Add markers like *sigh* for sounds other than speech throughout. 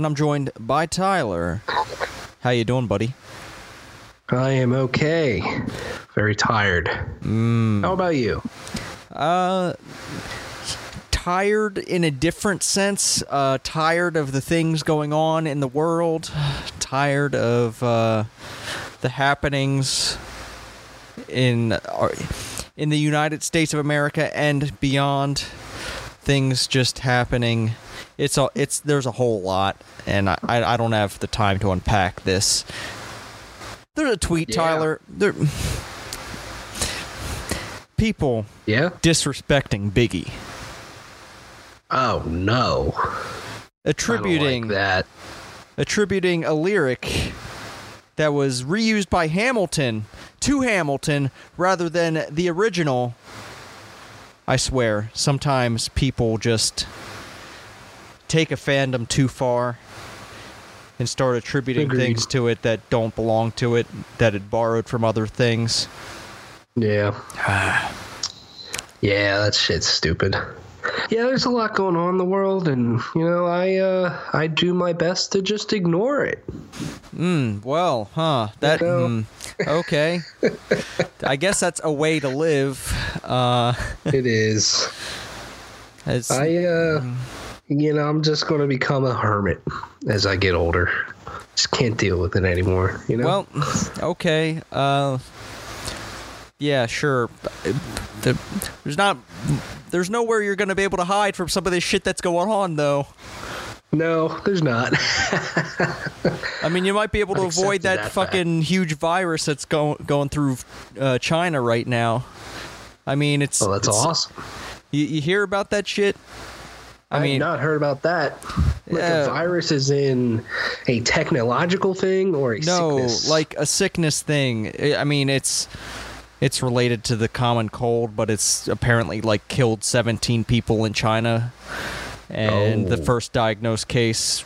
I'm and I'm joined by Tyler. How you doing, buddy? I am okay. Very tired. How about you? Uh, tired in a different sense. Uh, tired of the things going on in the world. Tired of uh, the happenings in our, in the United States of America and beyond. Things just happening. It's a, it's there's a whole lot, and I, I don't have the time to unpack this. There's a tweet, Yeah. Tyler. There, people Yeah? disrespecting Biggie, Oh no. Attributing like that. attributing a lyric that was reused by Hamilton to Hamilton rather than the original. I swear, sometimes people just take a fandom too far and start attributing Agreed. things to it that don't belong to it, that it borrowed from other things. Yeah. *sighs* yeah, that shit's stupid. Yeah, there's a lot going on in the world and you know, I uh I do my best to just ignore it. Mm, well, huh? That You know? mm, okay. *laughs* I guess that's a way to live. Uh, It is. *laughs* I uh you know, I'm just gonna become a hermit as I get older. Just can't deal with it anymore, you know? well, okay. Uh, yeah, sure. There's not. There's nowhere you're gonna be able to hide from some of this shit that's going on, though. no, there's not. *laughs* I mean, you might be able to I've avoid that, that fact. fucking huge virus that's going going through uh, China right now. I mean, it's. Oh, that's it's- awesome. You, you hear about that shit? I mean, have not heard about that. Like Yeah. a virus is in a technological thing or a no, sickness? like a sickness thing. I mean, it's it's related to the common cold, but it's apparently like killed 17 people in China, and the Oh. first diagnosed case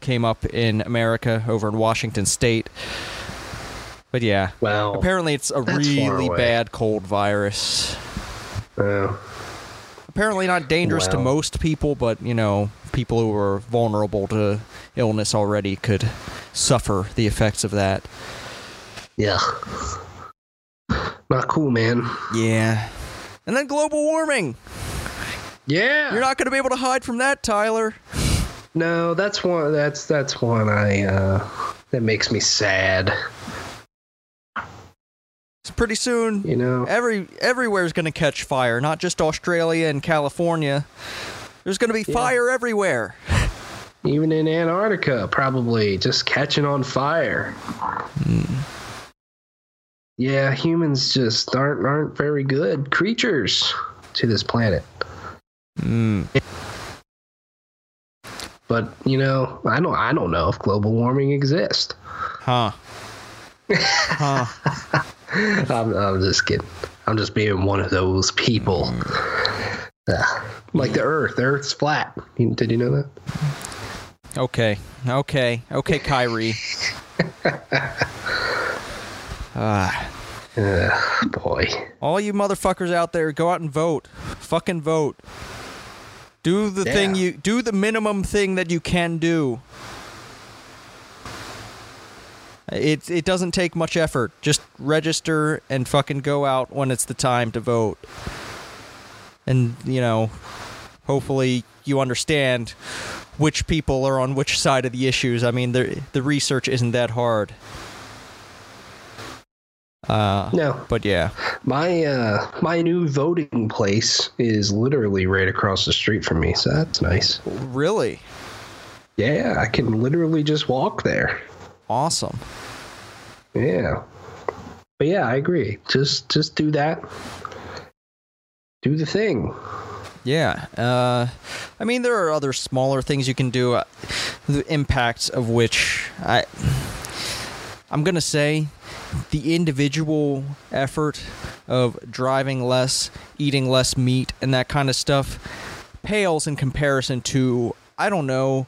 came up in America over in Washington State. But yeah, well, apparently it's a really bad cold virus. uh, Apparently not dangerous to most people, but you know, people who are vulnerable to illness already could suffer the effects of that. yeah, not cool, man. Yeah. And then global warming. Yeah, You're not going to be able to hide from that, Tyler. no, that's one. That's that's one. I uh, that makes me sad. It's pretty soon. You know, Every everywhere's going to catch fire, not just Australia and California. There's going to be Yeah. fire everywhere. even in Antarctica, probably just catching on fire. Yeah, humans just aren't aren't very good creatures to this planet. Mm. But you know, I don't I don't know if global warming exists. Huh. *laughs* huh. *laughs* I'm, I'm just kidding. I'm just being one of those people. Ah, like the Earth. The Earth's flat. Did you know that? Okay. Okay. Okay, Kyrie. *laughs* Ah. Uh, boy. all you motherfuckers out there, go out and vote. Fucking vote. Do the thing you do the minimum thing that you can do. It it doesn't take much effort. Just register and fucking go out when it's the time to vote. And you know, hopefully you understand which people are on which side of the issues. I mean, the the research isn't that hard. Uh, No, but yeah. my uh, my new voting place is literally right across the street from me, so that's nice. Really? Yeah, I can literally just walk there. Awesome. Yeah. But yeah, I agree. Just just do that. Do the thing. Yeah. Uh, I mean, there are other smaller things you can do. Uh, the impacts of which I, I'm gonna say, the individual effort of driving less, eating less meat, and that kind of stuff pales in comparison to I don't know,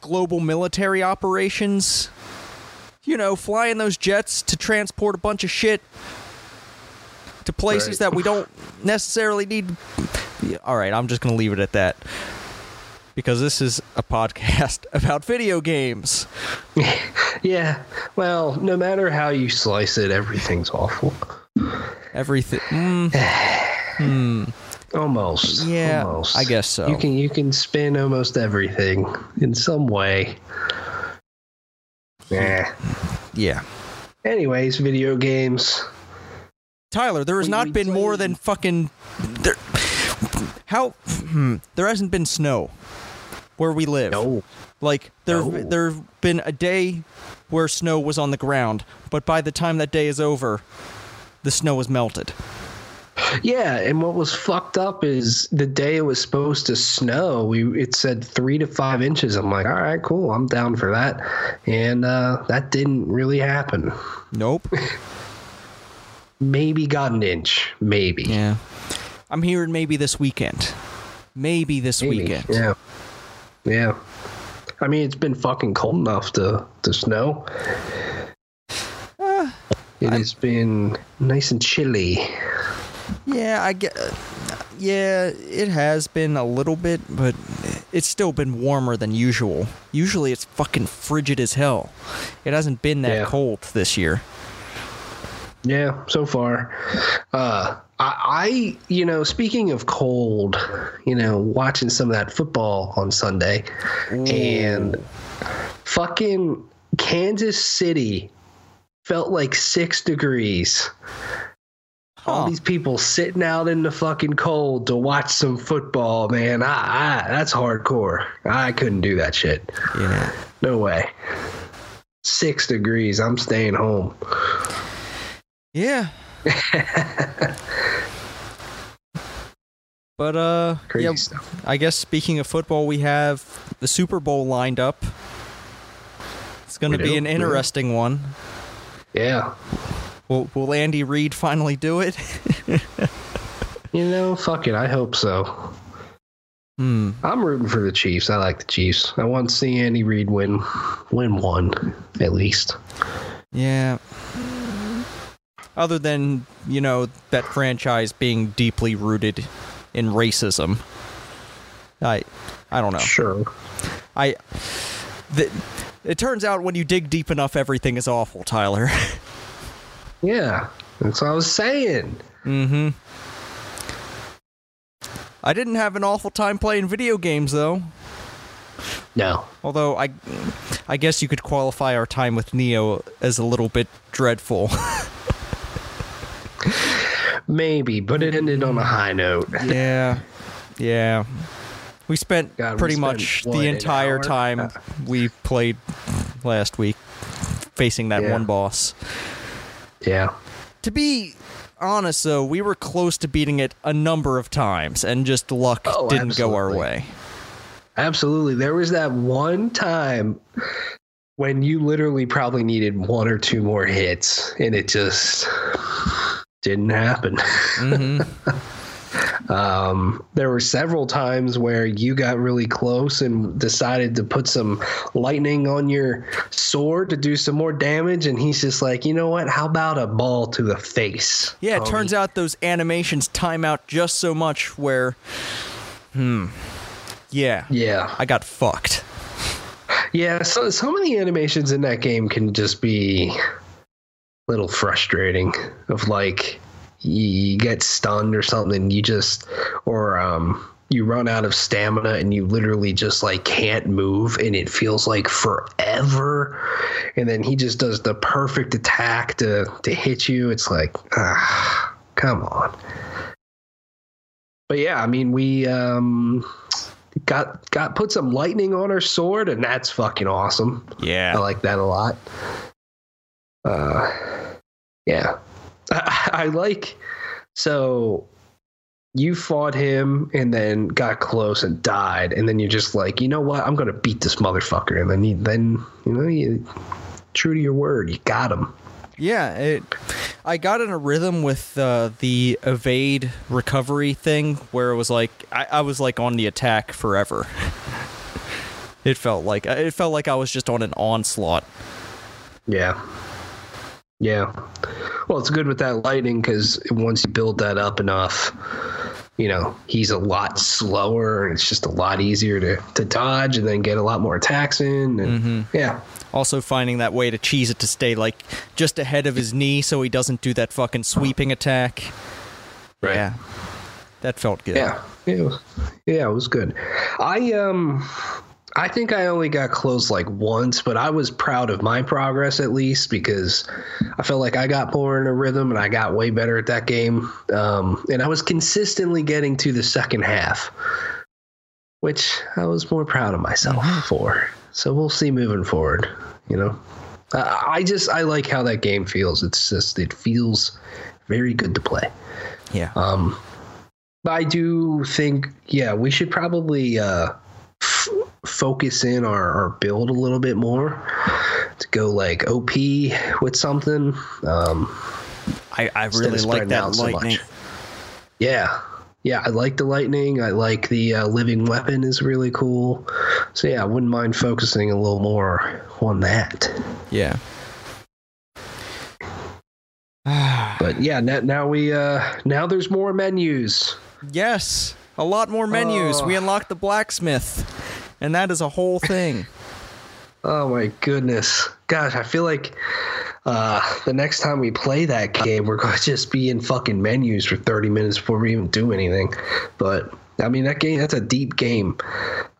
global military operations. You know, flying those jets to transport a bunch of shit to places Right. that we don't necessarily need. All right, I'm just going to leave it at that. because this is a podcast *laughs* about video games. *laughs* Yeah. Well, no matter how you slice it, everything's awful. Everything. Mm, *sighs* hmm. Almost. Yeah, Almost. I guess so. You can you can spin almost everything in some way. Yeah. Yeah. Anyways, video games. Tyler, there has not we been more than fucking. There, how? Hmm, there hasn't been snow where we live. No. Like there, No. there've been a day where snow was on the ground, but by the time that day is over, the snow was melted. Yeah, and what was fucked up is the day it was supposed to snow, we it said three to five inches. I'm like, all right, cool, I'm down for that, and uh, that didn't really happen. Nope. Maybe got an inch, maybe. yeah. I'm hearing maybe this weekend. Maybe this Maybe. weekend. Yeah, yeah. I mean, it's been fucking cold enough to to snow. Uh, It has been nice and chilly. Yeah, I get. Yeah, it has been a little bit, but it's still been warmer than usual. Usually, it's fucking frigid as hell. It hasn't been that Yeah. cold this year. Yeah, so far. Uh, I, I, you know, speaking of cold, you know, watching some of that football on Sunday, and fucking Kansas City felt like six degrees. All these people sitting out in the fucking cold to watch some football, man. I, I, that's hardcore. I couldn't do that shit. Yeah. No way. Six degrees. I'm staying home. Yeah. *laughs* but uh, Crazy yeah, stuff. I guess speaking of football, we have the Super Bowl lined up. It's going to be do, an yeah. interesting one. Yeah. Will, will Andy Reid finally do it? *laughs* You know, fuck it. I hope so. hmm. I'm rooting for the Chiefs. I like the Chiefs. I want to see Andy Reid win, win one at least. Yeah. Other than, you know, that franchise being deeply rooted in racism. I I don't know. Sure. I the, it turns out when you dig deep enough everything is awful, Tyler. *laughs* Yeah, that's what I was saying. mhm. I didn't have an awful time playing video games though. No. Although I I guess you could qualify our time with Nioh as a little bit dreadful. *laughs* Maybe, but it ended on a high note. Yeah. Yeah. We spent God, we pretty spent, much what, the entire time Uh. we played last week facing that Yeah. one boss. Yeah. To be honest though, we were close to beating it a number of times and just luck Oh, didn't go our way. Absolutely. There was that one time when you literally probably needed one or two more hits, and it just didn't happen. hmm *laughs* Um, there were several times where you got really close and decided to put some lightning on your sword to do some more damage, and he's just like, you know what? How about a ball to the face? Yeah, it turns out those animations time out just so much where hmm. Yeah. Yeah, I got fucked. yeah. So some of the animations in that game can just be a little frustrating. Of like, you, you get stunned or something, you just or um. You run out of stamina and you literally just like can't move, and it feels like forever. And then he just does the perfect attack to to hit you. It's like, ah, come on. But yeah, I mean, we um got got put some lightning on our sword, and that's fucking awesome. Yeah. I like that a lot. Uh, yeah, I, *laughs* I like. So you fought him and then got close and died, and then you're just like, you know what? I'm gonna beat this motherfucker, and then you then you know you true to your word, you got him. Yeah, it, I got in a rhythm with uh, the evade recovery thing where it was like I, I was like on the attack forever. *laughs* it felt like it felt like I was just on an onslaught. Yeah. Yeah. Well, it's good with that lightning because once you build that up enough, you know, he's a lot slower and it's just a lot easier to, to dodge and then get a lot more attacks in. And Mm-hmm. yeah. Also finding that way to cheese it to stay like just ahead of his knee so he doesn't do that fucking sweeping attack. Right. Yeah. That felt good. Yeah. It was, yeah, it was good. I um I think I only got close like once, but I was proud of my progress at least because I felt like I got more in a rhythm and I got way better at that game. Um, and I was consistently getting to the second half, which I was more proud of myself for. So we'll see moving forward. You know, uh, I just I like how that game feels. It's just it feels very good to play. Yeah. Um, but I do think, yeah, we should probably uh, f- focus in our, our build a little bit more to go like OP with something. Um, I, I really like that out so lightning. much. yeah. Yeah, I like the lightning. I like the uh, living weapon is really cool. So yeah, I wouldn't mind focusing a little more on that. Yeah. *sighs* But yeah, now, now we uh now there's more menus. yes. A lot more menus. Oh. We unlocked the blacksmith. And that is a whole thing. Oh my goodness. Gosh, I feel like uh, the next time we play that game, we're going *laughs* to just be in fucking menus for 30 minutes before we even do anything. But I mean, that game, that's a deep game.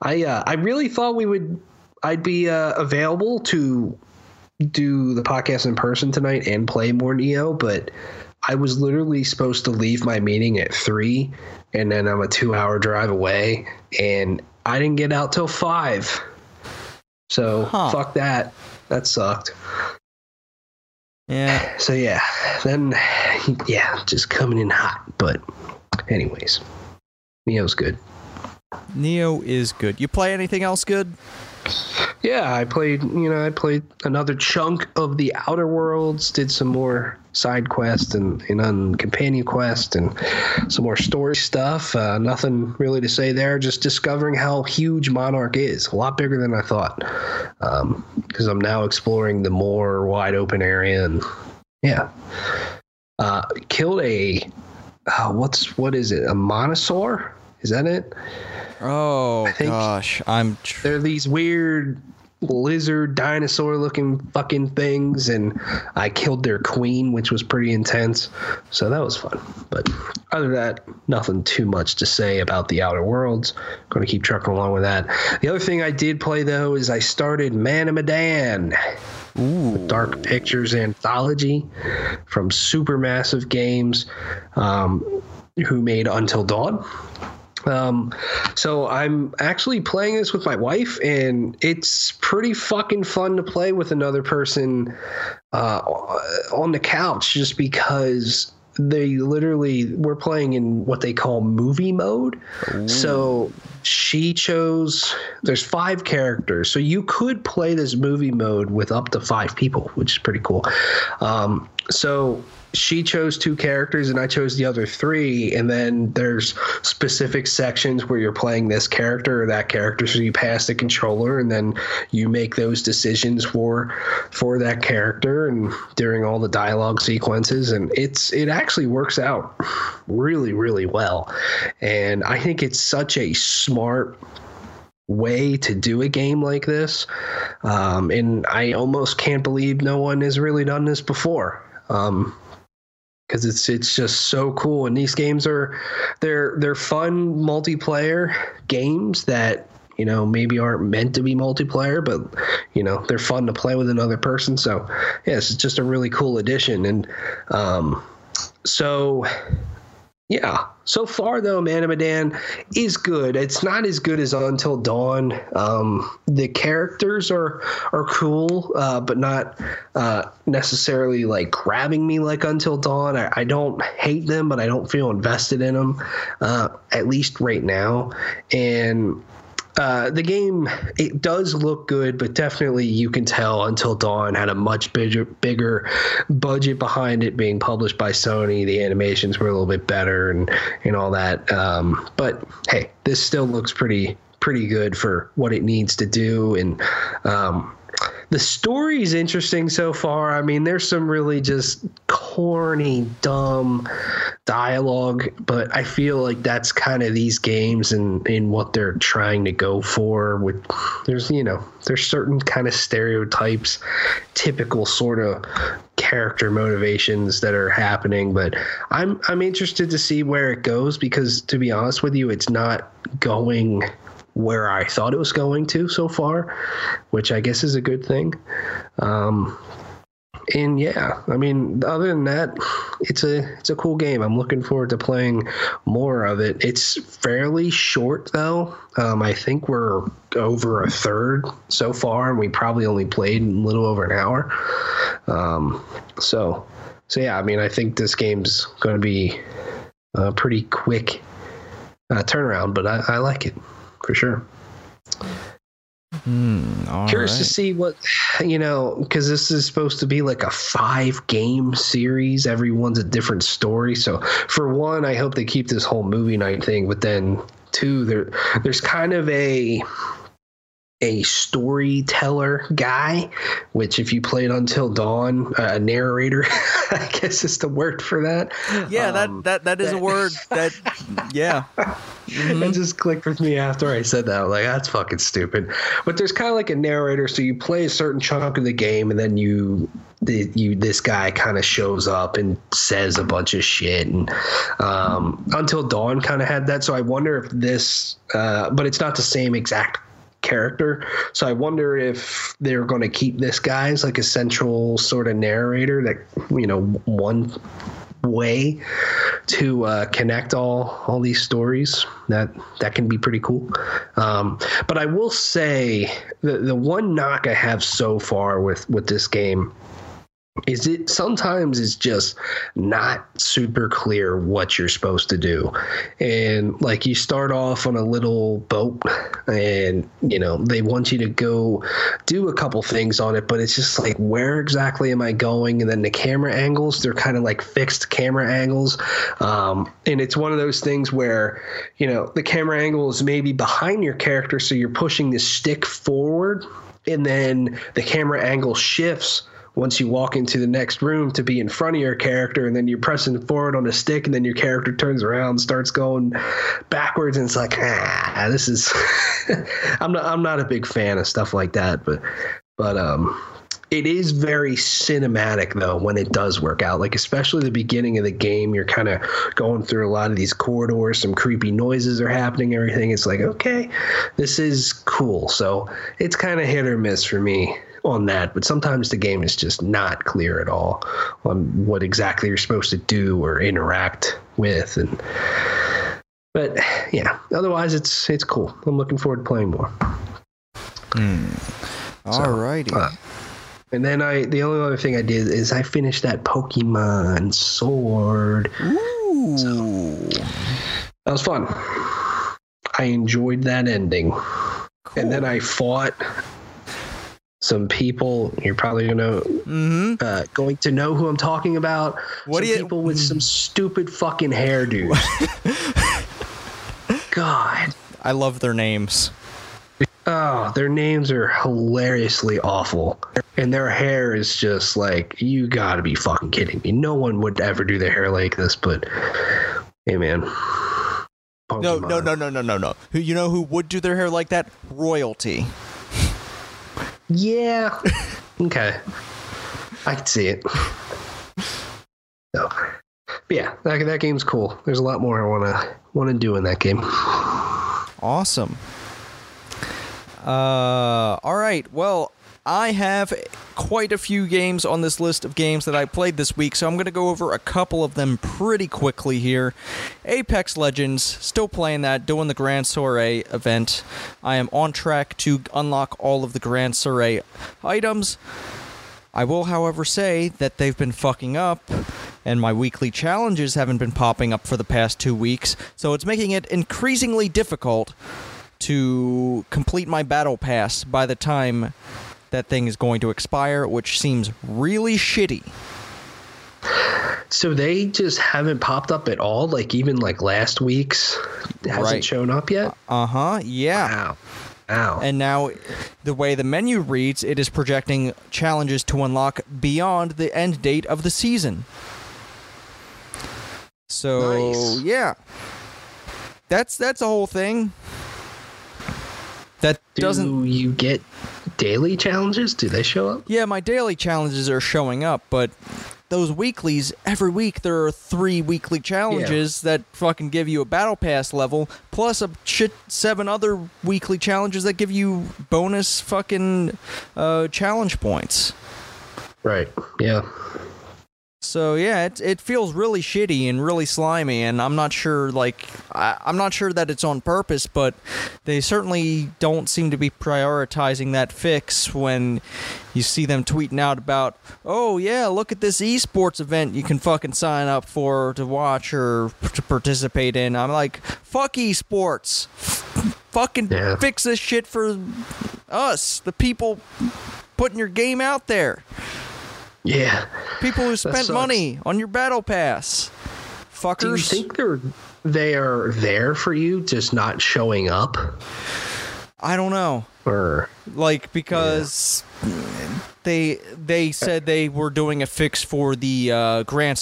I, uh, I really thought we would, I'd be uh, available to do the podcast in person tonight and play more Nioh, but I was literally supposed to leave my meeting at three, and then I'm a two hour drive away, and I didn't get out till five. So Huh. fuck that. That sucked. Yeah. So yeah, then yeah, just coming in hot. But anyways, Nioh's good. Nioh is good. You play anything else good? Yeah, I played. You know, I played another chunk of the Outer Worlds. Did some more side quest and and on companion quest and some more story stuff. Uh, nothing really to say there. Just discovering how huge Monarch is. A lot bigger than I thought. Because I'm now exploring the more wide open area and yeah, uh, killed a. Uh, what's what is it? A monosaur? Is that it? Oh gosh, I'm. Tr- they're these weird lizard dinosaur looking fucking things and i killed their queen which was pretty intense so that was fun but other than that nothing too much to say about the outer worlds going to keep trucking along with that the other thing i did play though is i started man of medan Ooh. Dark Pictures anthology from Supermassive Games, um, who made Until Dawn. Um, so I'm actually playing this with my wife, and it's pretty fucking fun to play with another person uh, on the couch, just because they literally we're playing in what they call movie mode. So she chose there's five characters so you could play this movie mode with up to five people which is pretty cool um, so she chose two characters and i chose the other three and then there's specific sections where you're playing this character or that character so you pass the controller and then you make those decisions for for that character and during all the dialogue sequences and it's it actually works out really really well. And i think it's such a smart way to do a game like this um, and i almost can't believe no one has really done this before. Um, because it's it's just so cool. And these games are they're they're fun multiplayer games that you know maybe aren't meant to be multiplayer but you know they're fun to play with another person. So yeah it's just a really cool addition. And um so yeah. So far though man of medan is good. It's not as good as until dawn. Um the characters are are cool uh but not uh necessarily like grabbing me like until dawn. I, I don't hate them but i don't feel invested in them uh at least right now. And uh, the game it does look good, but definitely you can tell Until Dawn had a much bigger bigger budget behind it, being published by Sony. The animations were a little bit better and and all that. Um, but hey, this still looks pretty pretty good for what it needs to do, and um, the story is interesting so far. I mean, there's some really just corny, dumb dialogue, but I feel like that's kind of these games and in what they're trying to go for. With there's you know there's certain kind of stereotypes, typical sort of character motivations that are happening. But I'm I'm interested to see where it goes because to be honest with you, it's not going where I thought it was going to so far, which I guess is a good thing. Um, and yeah, I mean, other than that, it's a it's a cool game. I'm looking forward to playing more of it. It's fairly short though. Um, I think we're over a third so far, and we probably only played a little over an hour. Um, so, so yeah, I mean, I think this game's going to be a pretty quick uh, turnaround, but I, I like it for sure. Mm, Curious right. to see what you know, because this is supposed to be like a five game series. Everyone's a different story. So for one, I hope they keep this whole movie night thing. But then two, there there's kind of a a storyteller guy, which if you played Until Dawn, uh, a narrator, *laughs* I guess is the word for that. Yeah, Um, that that that is a word that *laughs* yeah. Mhm. It just clicked with me after I said that. I'm like, that's fucking stupid. But there's kind of like a narrator, so you play a certain chunk of the game, and then you, the, you, this guy kind of shows up and says a bunch of shit. And um, Until Dawn kind of had that. So I wonder if this, uh, but it's not the same exact character. So I wonder if they're going to keep this guy as like a central sort of narrator that you know one way to uh, connect all all these stories. That that can be pretty cool. Um, but I will say the the one knock I have so far with with this game is it sometimes it's just not super clear what you're supposed to do. And like you start off on a little boat and you know they want you to go do a couple things on it but it's just like where exactly am i going? And then the camera angles they're kind of like fixed camera angles. Um, and it's one of those things where you know the camera angle is maybe behind your character so you're pushing the stick forward and then the camera angle shifts once you walk into the next room to be in front of your character and then you're pressing forward on a stick and then your character turns around starts going backwards and it's like ah this is *laughs* I'm not I'm not a big fan of stuff like that but but um it is very cinematic though when it does work out. Like especially the beginning of the game you're kind of going through a lot of these corridors some creepy noises are happening everything. It's like okay this is cool. So it's kind of hit or miss for me on that but sometimes the game is just not clear at all on what exactly you're supposed to do or interact with and but yeah otherwise it's it's cool i'm looking forward to playing more Alrighty. uh, and then I, the only other thing I did is I finished that Pokemon Sword. Ooh. That was fun. I enjoyed that ending. Cool. And then I fought some people. You're probably gonna Mm-hmm. uh, going to know who I'm talking about. What some do you- people with some stupid fucking hairdos. *laughs* God. I love their names. Oh, their names are hilariously awful. And their hair is just like, you gotta be fucking kidding me. No one would ever do their hair like this, but hey, man. No, no, no, no, no, no, no. Who you know who would do their hair like that? Royalty. Yeah. okay. I can see it. So, yeah, that, that game's cool. There's a lot more I wanna wanna do in that game. Awesome. Uh, all right. Well, I have quite a few games on this list of games that I played this week, so I'm going to go over a couple of them pretty quickly here. Apex Legends, still playing that, doing the Grand Soiree event. I am on track to unlock all of the Grand Soiree items. I will, however, say that they've been fucking up, and my weekly challenges haven't been popping up for the past two weeks, so it's making it increasingly difficult to complete my battle pass by the time that thing is going to expire, which seems really shitty. So they just haven't popped up at all. Like even like last week's hasn't Right. shown up yet. Uh huh, yeah. Wow. Wow. And now, the way the menu reads, it is projecting challenges to unlock beyond the end date of the season. So Nice. yeah, that's that's a whole thing. That Do doesn't. you get daily challenges? Do they show up? Yeah, my daily challenges are showing up, but those weeklies every week there are three weekly challenges that fucking give you a battle pass level plus a shit seven other weekly challenges that give you bonus fucking uh, challenge points. Right. Yeah. So yeah, it it feels really shitty and really slimy, and I'm not sure like I, I'm not sure that it's on purpose, but they certainly don't seem to be prioritizing that fix when you see them tweeting out about, oh yeah, look at this esports event you can fucking sign up for to watch or to participate in. I'm like, fuck esports, fucking Yeah. fix this shit for us, the people putting your game out there. Yeah. People who spent money on your battle pass. Fuckers. Do you think they're they are there for you, just not showing up? I don't know. Or Like because they they said they were doing a fix for the uh, Grand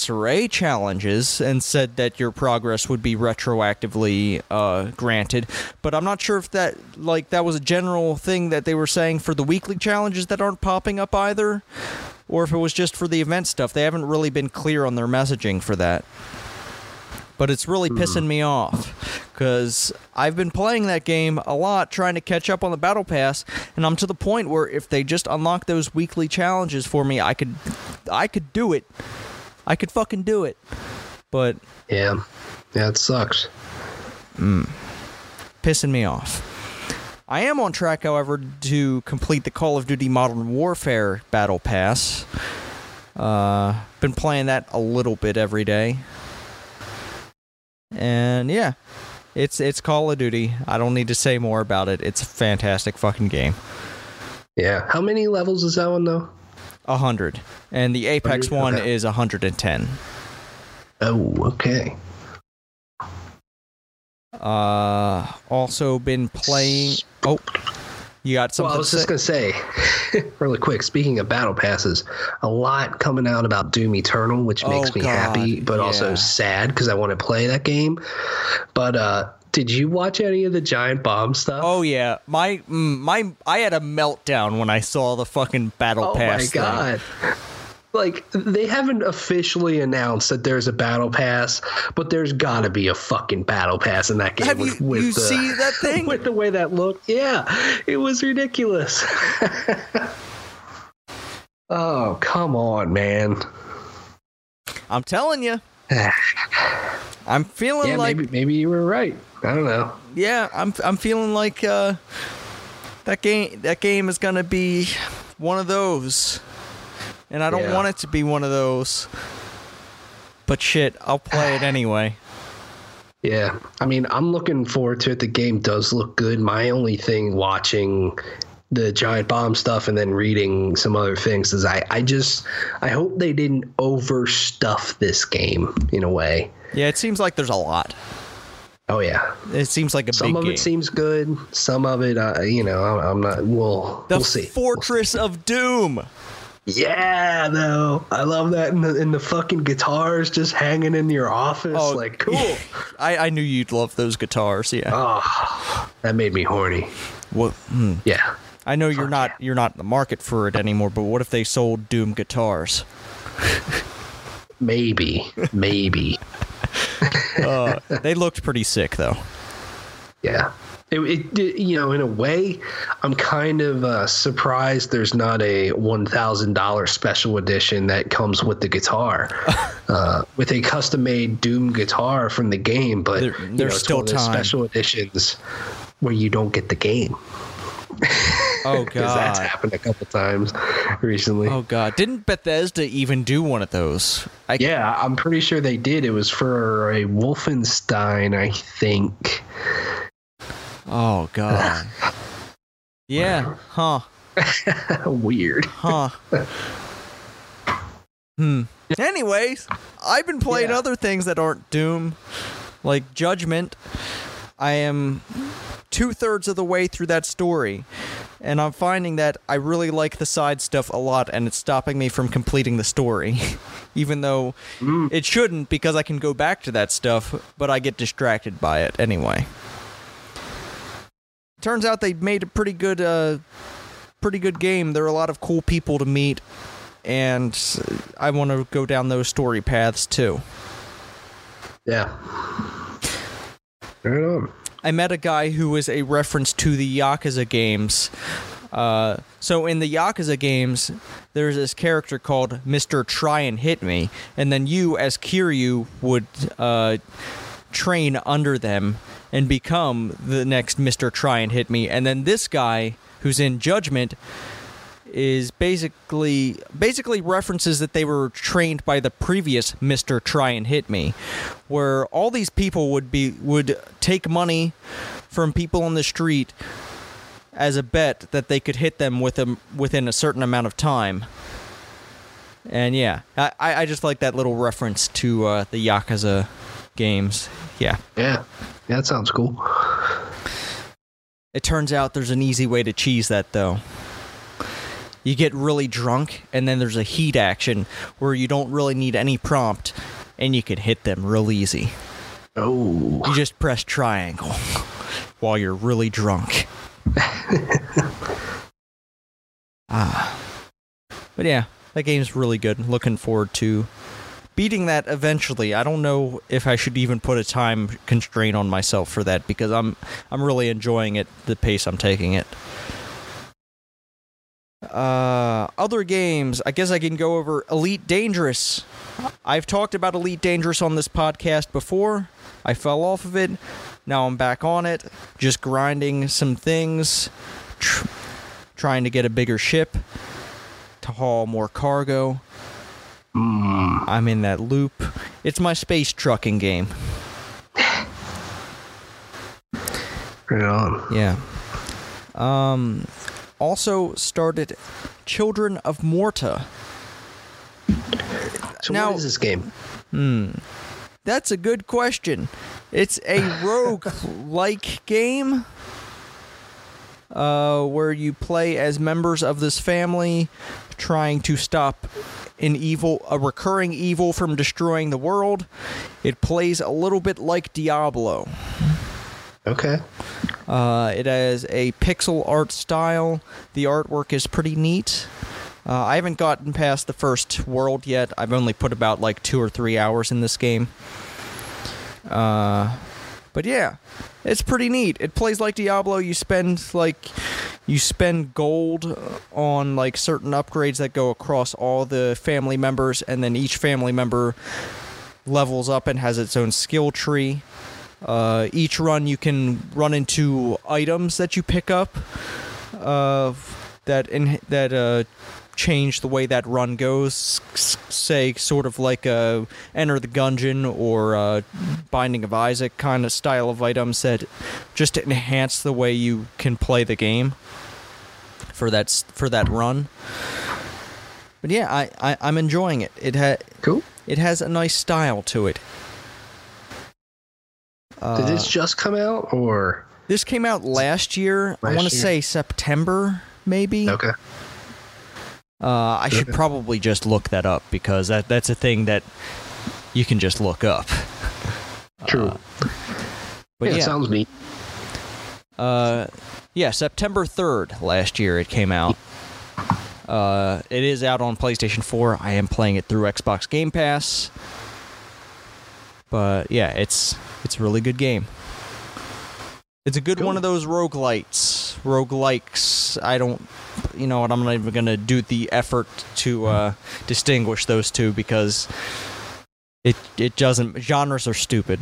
challenges and said that your progress would be retroactively uh, granted. But I'm not sure if that like that was a general thing that they were saying for the weekly challenges that aren't popping up either, or if it was just for the event stuff. They haven't really been clear on their messaging for that. But it's really hmm. pissing me off because I've been playing that game a lot, trying to catch up on the battle pass, and I'm to the point where if they just unlock those weekly challenges for me, I could, I could do it. I could fucking do it. But yeah. Yeah, it sucks. Mm. pissing me off. I am on track, however, to complete the Call of Duty Modern Warfare Battle Pass. Uh, been playing that a little bit every day, and yeah, it's it's Call of Duty. I don't need to say more about it. It's a fantastic fucking game. Yeah. How many levels is that one though? A hundred, and the Apex 100? one Okay. is a hundred and ten. Oh, okay. Uh, also been playing. Oh, you got something Well, I was to just say? gonna say, *laughs* really quick. Speaking of battle passes, a lot coming out about Doom Eternal, which makes Oh, me God, happy, but yeah. also sad because I want to play that game. But uh, did you watch any of the Giant Bomb stuff? Oh yeah, my mm, my I had a meltdown when I saw the fucking battle Oh pass. Oh my thing. Like they haven't officially announced that there's a battle pass, but there's got to be a fucking battle pass in that game. Have with, you with you the, see that *laughs* thing? with the way that looked? Yeah, it was ridiculous. *laughs* oh come on, man. I'm telling you, *sighs* I'm feeling yeah, like maybe maybe you were right. I don't know. yeah, I'm I'm feeling like uh, that game that game is gonna be one of those, and I don't Yeah. want it to be one of those. But shit, I'll play it anyway. Yeah, I mean, I'm looking forward to it. The game does look good. My only thing watching the giant bomb stuff and then reading some other things is I, I just I hope they didn't overstuff this game in a way. Yeah, it seems like there's a lot. Oh yeah, It seems like a some of game. it seems good. Some of it, uh, you know, I'm, I'm not. We'll the we'll see. Fortress of Doom. Yeah, though I love that in the in the fucking guitars just hanging in your office. Oh, like cool. I, I knew you'd love those guitars. Yeah. oh, that made me horny. what? hmm. Yeah. I know you're not you're not in the market for it anymore, but what if they sold Doom guitars? Maybe, maybe. *laughs* Uh, they looked pretty sick though. Yeah. It, it, it- you know, in a way, I'm kind of uh, surprised there's not a $1,000 special edition that comes with the guitar, *laughs* uh, with a custom made Doom guitar from the game. But There- you know, there's still time. special editions where you don't get the game Oh *laughs* because that's happened a couple times recently. Oh god. Didn't Bethesda even do one of those? I, Yeah, I'm pretty sure they did. It was for a Wolfenstein, I think. Oh god. Yeah. Huh. *laughs* Weird. Huh. hmm. Anyways, I've been playing Yeah. other things that aren't Doom, like Judgment. I am two thirds of the way through that story, and I'm finding that I really like the side stuff a lot, and it's stopping me from completing the story. *laughs* Even though it shouldn't, because I can go back to that stuff, but I get distracted by it anyway. Turns out they made a pretty good, uh, pretty good game. There are a lot of cool people to meet, and I want to go down those story paths too. Yeah. Right on. I met a guy who was a reference to the Yakuza games. Uh, so in the Yakuza games, there's this character called Mr. Try and Hit Me, and then you, as Kiryu, would uh, train under them and become the next Mr. Try and Hit Me. And then this guy, who's in Judgment, is basically basically references that they were trained by the previous Mr. Try and Hit Me, where all these people would be would take money from people on the street as a bet that they could hit them with them within a certain amount of time. And yeah, I, I just like that little reference to uh, the Yakuza games. Yeah. Yeah. Yeah, that sounds cool. It turns out there's an easy way to cheese that though. You get really drunk, and then there's a heat action where you don't really need any prompt, and you can hit them real easy. Oh. You just press triangle *laughs* while you're really drunk. *laughs* ah. But yeah, that game's really good. Looking forward to beating that eventually. I don't know if I should even put a time constraint on myself for that because I'm I'm really enjoying it the pace I'm taking it. Uh other games, I guess I can go over Elite Dangerous. I've talked about Elite Dangerous on this podcast before. I fell off of it. Now I'm back on it, just grinding some things, tr- trying to get a bigger ship to haul more cargo. I'm in that loop. It's my space trucking game. Right on. Yeah. Um also started Children of Morta. So Now- what is this game? Hmm. That's a good question. It's a *laughs* rogue like game uh, where you play as members of this family trying to stop an evil, a recurring evil from destroying the world. It plays a little bit like Diablo. Okay. Uh, it has a pixel art style. The artwork is pretty neat. Uh, I haven't gotten past the first world yet. I've only put about like two or three hours in this game. Uh, but yeah, it's pretty neat. It plays like Diablo. You spend like you spend gold on like certain upgrades that go across all the family members, and then each family member levels up and has its own skill tree. Uh, each run, you can run into items that you pick up uh, that in that uh, change the way that run goes. Say, sort of like a Enter the Gungeon or uh, Binding of Isaac kind of style of items that just enhance the way you can play the game for that for that run. But yeah, I, I I'm enjoying it. It had Cool. it has a nice style to it. Uh, Did this just come out or this came out last year. I want to say September, maybe. okay? Uh, I should probably just look that up because that that's a thing that you can just look up. True. Uh, But yeah, yeah, it sounds neat. uh, yeah, September third last year it came out. Uh, it is out on PlayStation 4. I am playing it through Xbox Game Pass. But yeah, it's it's a really good game. It's a good one of those roguelites. Roguelikes. I don't you know what, I'm not even gonna do the effort to uh, distinguish those two because it it doesn't genres are stupid.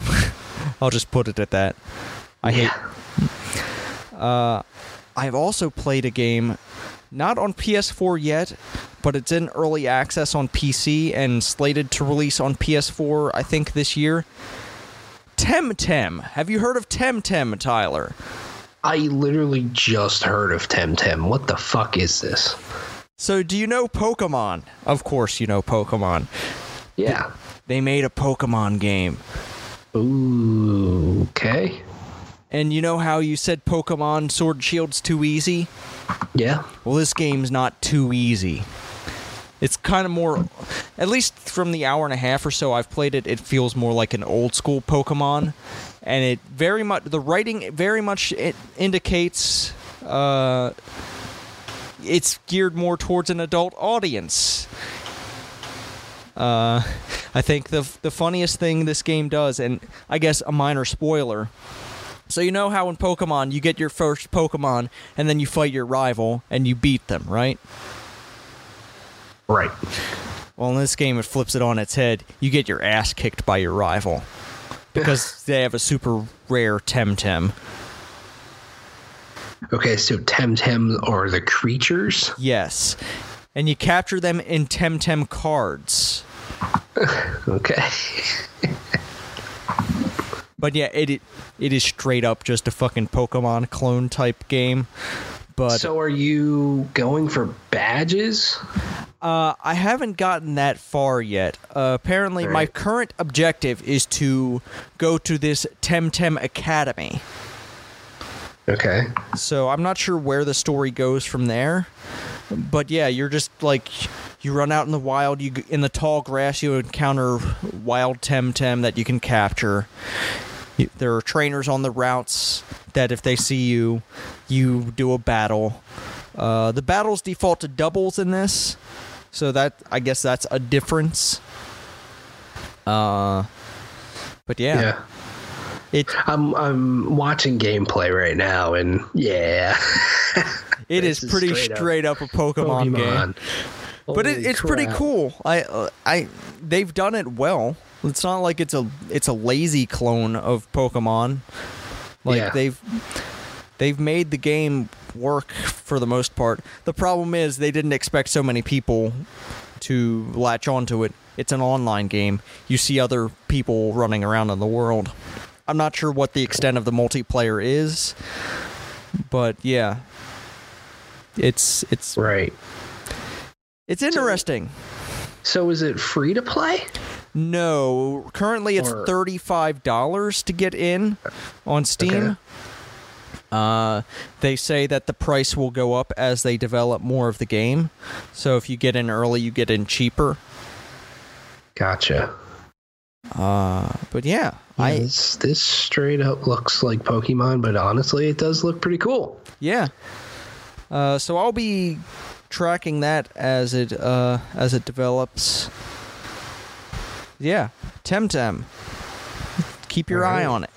*laughs* I'll just put it at that. I hate uh, I've also played a game, not on PS4 yet, but it's in early access on PC and slated to release on PS4, I think, this year. Temtem. Have you heard of Temtem, Tyler? I literally just heard of Temtem. What the fuck is this? So, do you know Pokemon? Of course, you know Pokemon. Yeah. They made a Pokemon game. Ooh, okay. And you know how you said Pokemon Sword and Shield's too easy? Yeah. Well, this game's not too easy. It's kind of more, at least from the hour and a half or so I've played it, it feels more like an old school Pokemon, and it very much the writing very much it indicates uh, it's geared more towards an adult audience. Uh, I think the the funniest thing this game does, and I guess a minor spoiler. So you know how in Pokemon you get your first Pokemon and then you fight your rival and you beat them, right? Right. Well, in this game, it flips it on its head. You get your ass kicked by your rival because *laughs* they have a super rare Temtem. Okay, so Temtem are the creatures. Yes, and you capture them in Temtem cards. *laughs* Okay. But yeah, it it, it is straight up just a fucking Pokemon clone type game. But so are you going for badges? Uh, I haven't gotten that far yet. Uh, apparently, my current objective is to go to this Temtem Academy. Okay. So I'm not sure where the story goes from there. But yeah, you're just like you run out in the wild. You in the tall grass, you encounter wild Temtem that you can capture. There are trainers on the routes that if they see you, you do a battle. Uh, the battles default to doubles in this, so that I guess that's a difference. Uh, but yeah, Yeah. it I'm I'm watching gameplay right now, and yeah, *laughs* it is pretty straight up straight up, a Pokemon, game. Pokemon. but it, it's pretty cool. I uh, I they've done it well. It's not like it's a it's a lazy clone of Pokemon. Like Yeah. they've they've made the game work for the most part. The problem is they didn't expect so many people to latch onto it. It's an online game. You see other people running around in the world. I'm not sure what the extent of the multiplayer is, but yeah. It's it's Right. it's interesting. So is it free to play? No, currently it's Or- thirty-five dollars to get in on Steam. Okay. Uh, they say that the price will go up as they develop more of the game. So if you get in early, you get in cheaper. Gotcha. Uh, but yeah, I this, this straight up looks like Pokemon, but honestly, it does look pretty cool. yeah. Uh, so I'll be tracking that as it uh as it develops. Yeah, Temtem. Keep your eye on it.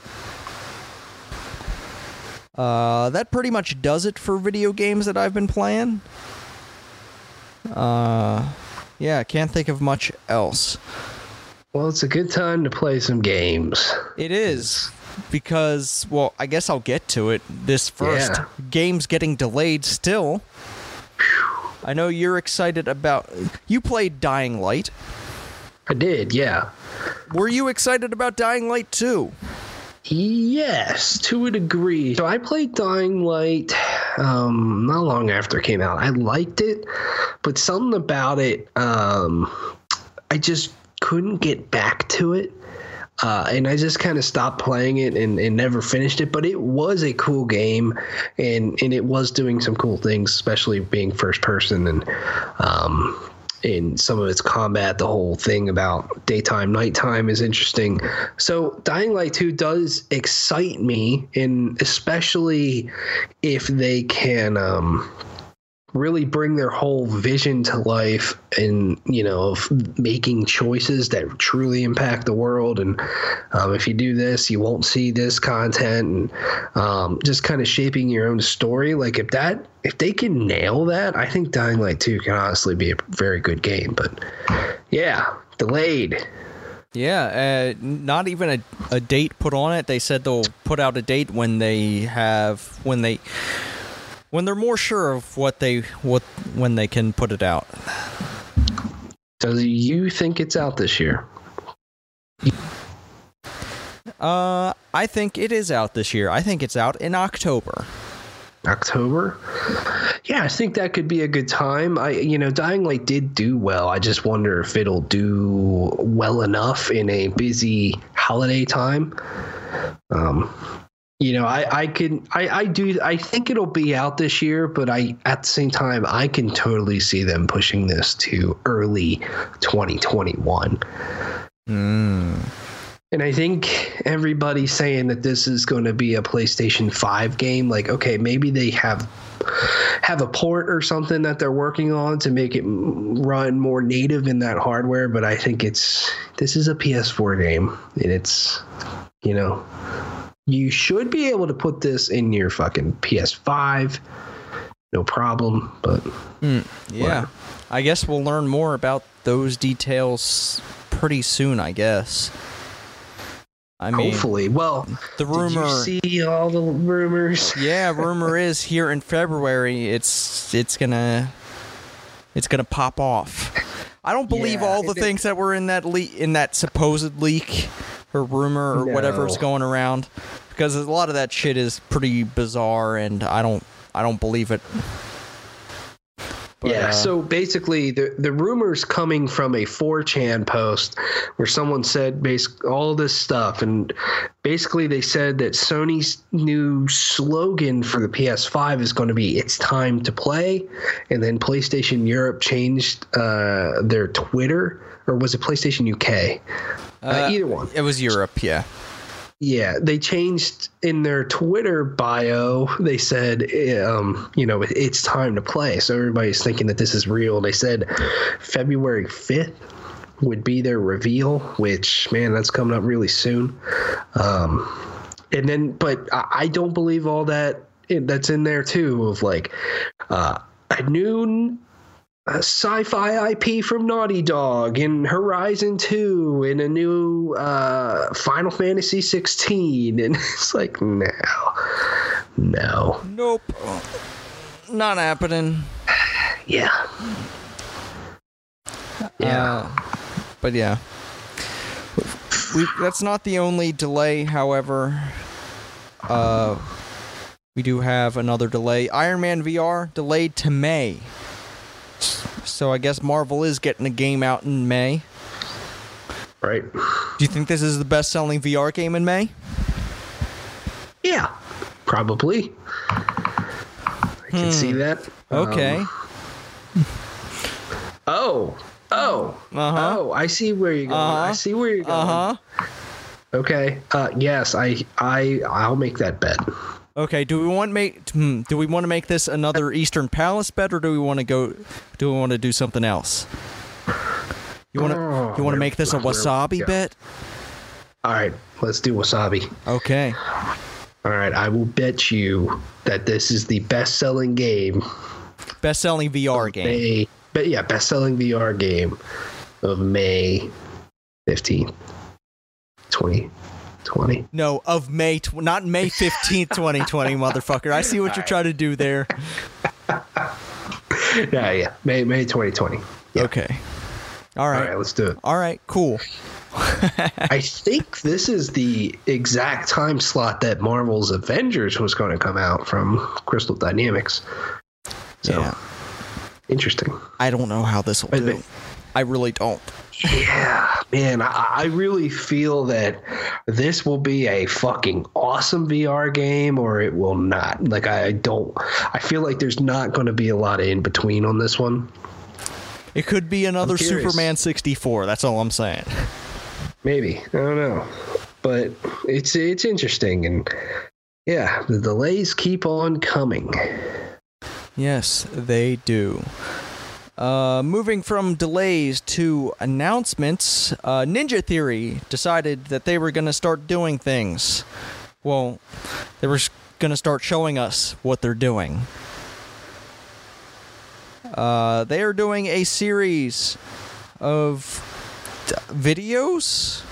Uh, that pretty much does it for video games that I've been playing. Uh, yeah, I can't think of much else. Well, it's a good time to play some games. It is because, well, I guess I'll get to it. This first Yeah. game's getting delayed still. I know you're excited about. You played Dying Light. I did, yeah. Were you excited about Dying Light too? Yes, to a degree. So I played Dying Light um, not long after it came out. I liked it, but something about it, um, I just couldn't get back to it. Uh, and I just kind of stopped playing it and, and never finished it. But it was a cool game, and, and it was doing some cool things, especially being first person and um, in some of its combat. The whole thing about daytime, nighttime is interesting. So Dying Light 2 does excite me, and especially if they can um, really bring their whole vision to life and you know of making choices that truly impact the world. And um, if you do this you won't see this content. And um, just kind of shaping your own story. Like if that if they can nail that i think dying light 2 can honestly be a very good game. But yeah delayed. Yeah, uh, not even a, a date put on it. They said they'll put out a date when they have when they when they're more sure of what they what when they can put it out. do you think it's out this year Uh, I think it is out this year. I think it's out in October. October. Yeah, I think that could be a good time. I, you know, Dying Light did do well. I just wonder if it'll do well enough in a busy holiday time. Um, you know, I I can I I do I think it'll be out this year, but I at the same time I can totally see them pushing this to early 2021. Mm. And I think everybody's saying that this is going to be a PlayStation 5 game. Like, okay, maybe they have have a port or something that they're working on to make it run more native in that hardware. But I think it's this is a PS4 game, and it's you know you should be able to put this in your fucking PS5, no problem. But Mm, yeah. I guess we'll learn more about those details pretty soon, I guess. I mean, hopefully, well, the did rumor you see all the rumors? Yeah, *laughs* rumor is here in February it's it's going to it's going to pop off. I don't believe Yeah, all the things that were in that leak in that supposed leak or rumor or whatever's No. going around because a lot of that shit is pretty bizarre and I don't I don't believe it. But, yeah, uh, so basically, the the rumors coming from a 4chan post where someone said basic all this stuff, and basically they said that Sony's new slogan for the PS5 is going to be "It's time to play," and then PlayStation Europe changed uh, their Twitter, or was it PlayStation UK? Uh, Uh, either one. it was Europe, yeah. Yeah, they changed in their Twitter bio. They said, um, you know, it's time to play. So everybody's thinking that this is real. They said February 5th would be their reveal, which, man, that's coming up really soon. Um, and then, but I, don't believe all that that's in there too of like uh, a new a sci-fi IP from Naughty Dog and Horizon 2 and a new uh, Final Fantasy 16 *laughs* and it's like no no Nope. Not happening. yeah yeah Uh, but yeah. We that's not the only delay, however. Uh we do have another delay. Iron Man VR delayed to May. So I guess Marvel is getting a game out in May. right Do you think this is the best-selling VR game in May? yeah probably I can see that Um, Okay. oh oh Uh-huh. oh I see where you're going I Uh-huh. see where you're going Uh-huh. okay uh, yes I I I'll make that bet Okay, do we want make hmm, do we want to make this another Eastern Palace bet or do we want to go do we want to do something else? You want to Oh, you want to make this a wasabi yeah. bet? all right let's do wasabi Okay. All right, I will bet you that this is the best-selling game. Best-selling VR game. May, but yeah, best-selling VR game of May fifteenth, twenty twenty. No, of May tw- not May 15th, 2020, *laughs* motherfucker. I see what you're trying to do there. *laughs* Yeah, yeah, May May twenty twenty. Okay. All All right. right, let's do it. All right, cool. *laughs* I think this is the exact time slot that Marvel's Avengers was going to come out from Crystal Dynamics. So Yeah. interesting. I don't know how this will do. I really don't. Yeah, man, I, I really feel that this will be a fucking awesome VR game or it will not. Like, I don't, I feel like there's not going to be a lot of in between on this one. It could be another. Superman 64. That's all I'm saying. Maybe. I don't know. But it's, it's interesting. And yeah, the delays keep on coming. Yes, they do. Uh, moving from delays to announcements, uh, Ninja Theory decided that they were going to start doing things. Well, they were going to start showing us what they're doing. Uh, they are doing a series of d- videos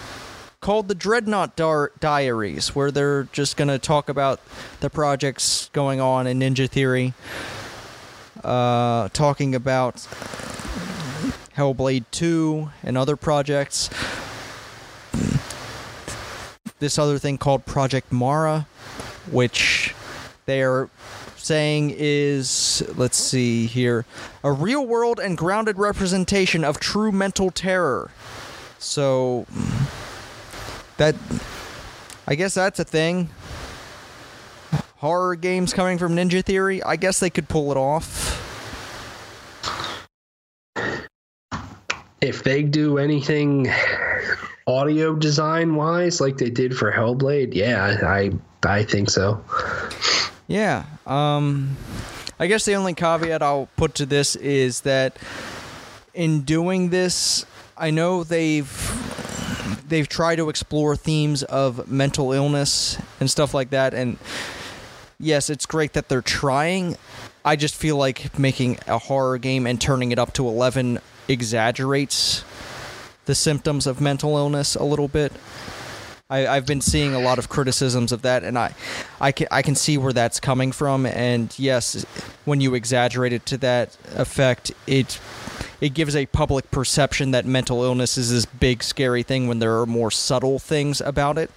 called the Dreadnought Dar- Diaries, where they're just going to talk about the projects going on in Ninja Theory uh, talking about Hellblade 2 and other projects. This other thing called Project Mara, which they are saying is, let's see here, a real world and grounded representation of true mental terror. So, that, I guess that's a thing. horror games coming from Ninja Theory, I guess they could pull it off. If they do anything audio design wise, like they did for Hellblade, yeah, I I think so. Yeah. Um, I guess the only caveat I'll put to this is that in doing this, I know they've they've tried to explore themes of mental illness and stuff like that, and yes, it's great that they're trying. I just feel like making a horror game and turning it up to 11 exaggerates the symptoms of mental illness a little bit. I, I've been seeing a lot of criticisms of that, and I, I can I can see where that's coming from. And yes, when you exaggerate it to that effect, it it gives a public perception that mental illness is this big scary thing when there are more subtle things about it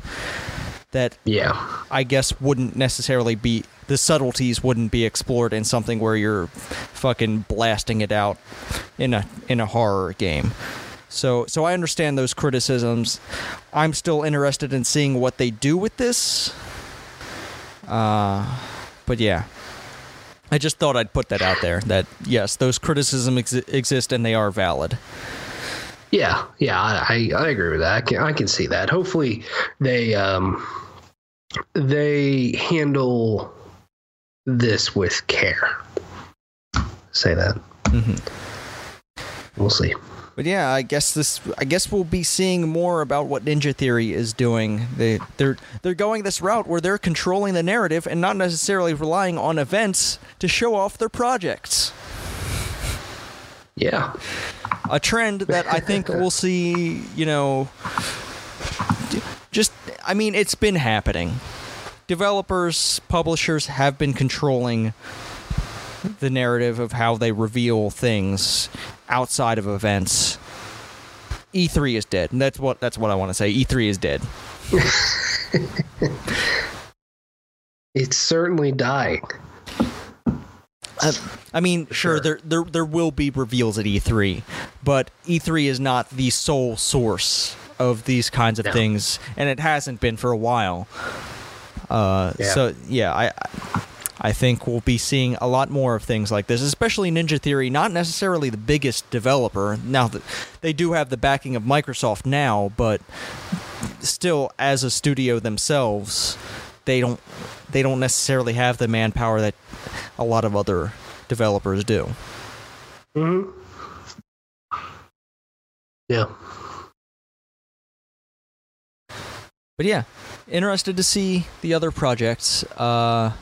that Yeah. I guess wouldn't necessarily be the subtleties wouldn't be explored in something where you're fucking blasting it out in a in a horror game. So so I understand those criticisms. I'm still interested in seeing what they do with this. Uh but yeah. I just thought I'd put that out there that yes, those criticisms exi- exist and they are valid. Yeah, yeah, I, I agree with that. I can, I can see that. Hopefully, they um, they handle this with care. Say that. Mm-hmm. We'll see. But yeah, I guess this. I guess we'll be seeing more about what Ninja Theory is doing. They they're they're going this route where they're controlling the narrative and not necessarily relying on events to show off their projects. Yeah, A trend that I think *laughs* we'll see. You know, just I mean, it's been happening. Developers, publishers have been controlling the narrative of how they reveal things outside of events. E3 is dead. And that's what that's what I want to say. E3 is dead. *laughs* it's certainly dying. Uh, I mean, sure, Sure. there, there there will be reveals at E3, but E3 is not the sole source of these kinds of No. things, and it hasn't been for a while. Uh, Yeah. So yeah, I I think we'll be seeing a lot more of things like this, especially Ninja Theory, not necessarily the biggest developer. Now that they do have the backing of Microsoft now, but still, as a studio themselves, they don't they don't necessarily have the manpower that a lot of other developers do. hmm Yeah. But yeah, interested to see the other projects. Uh,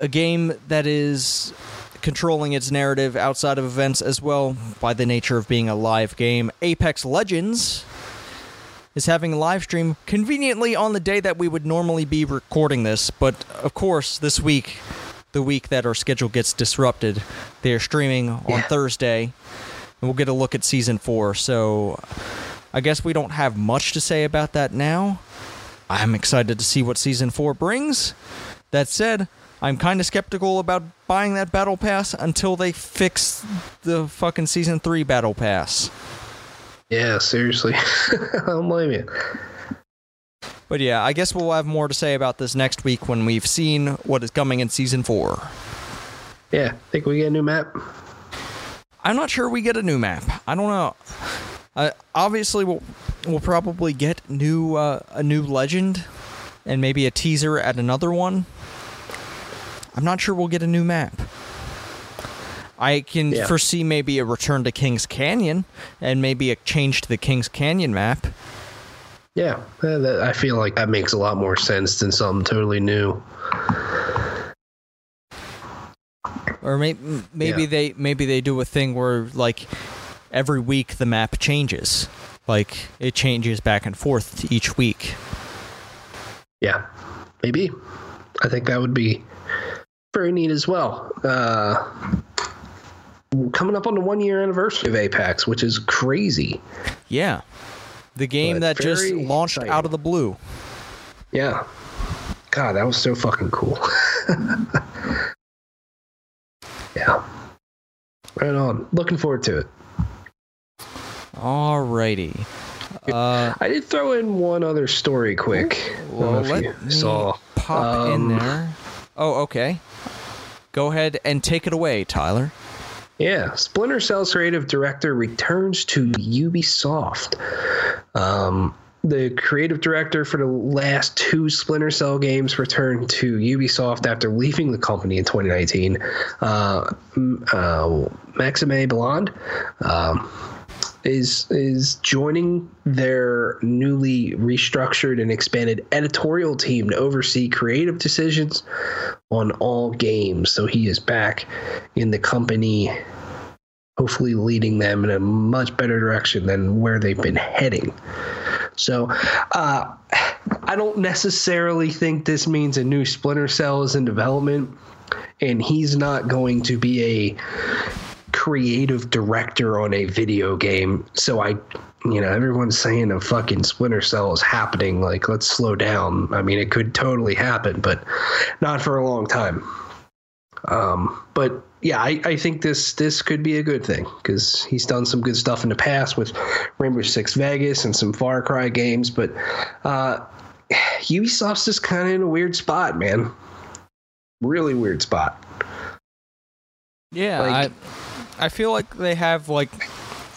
a game that is controlling its narrative outside of events as well by the nature of being a live game. Apex Legends is having a live stream conveniently on the day that we would normally be recording this, but of course, this week, the week that our schedule gets disrupted, they are streaming on Yeah. Thursday, and we'll get a look at season four. So I guess we don't have much to say about that now. I'm excited to see what season four brings. That said, I'm kind of skeptical about buying that battle pass until they fix the fucking season three battle pass. Yeah, seriously. I don't blame you. But yeah, I guess we'll have more to say about this next week when we've seen what is coming in season four. Yeah, think we get a new map? I'm not sure we get a new map. I don't know. Uh, obviously, we'll we'll probably get new uh, a new legend, and maybe a teaser at another one. I'm not sure we'll get a new map. I can Yeah. foresee maybe a return to Kings Canyon, and maybe a change to the Kings Canyon map. Yeah, that, I feel like that makes a lot more sense than something totally new. Or maybe maybe Yeah. they maybe they do a thing where like every week the map changes, like it changes back and forth each week. Yeah, maybe. I think that would be very neat as well. Uh, coming up on the one year anniversary of Apex, which is crazy. Yeah. The game But that just launched exciting. out of the blue. Yeah. God, that was so fucking cool. *laughs* yeah. Right on. Looking forward to it. Alrighty. Uh, I did throw in one other story quick. Well, let me saw. in Um, there. Oh, okay. Go ahead and take it away, Tyler. Yeah, Splinter Cell's creative director returns to Ubisoft. Um, the creative director for the last two Splinter Cell games returned to Ubisoft after leaving the company in 2019. Uh, uh, Maxime Béland um, is is joining their newly restructured and expanded editorial team to oversee creative decisions on all games. So he is back in the company hopefully leading them in a much better direction than where they've been heading. So, uh, I don't necessarily think this means a new Splinter Cell is in development, and he's not going to be a creative director on a video game. So I, you know, everyone's saying a fucking Splinter Cell is happening. Like, let's slow down. I mean, it could totally happen, but not for a long time. Um, but yeah, I, I think this this could be a good thing because he's done some good stuff in the past with Rainbow Six Vegas and some Far Cry games. But uh, Ubisoft's just kind of in a weird spot, man. Really weird spot. Yeah, Like- I I feel like they have like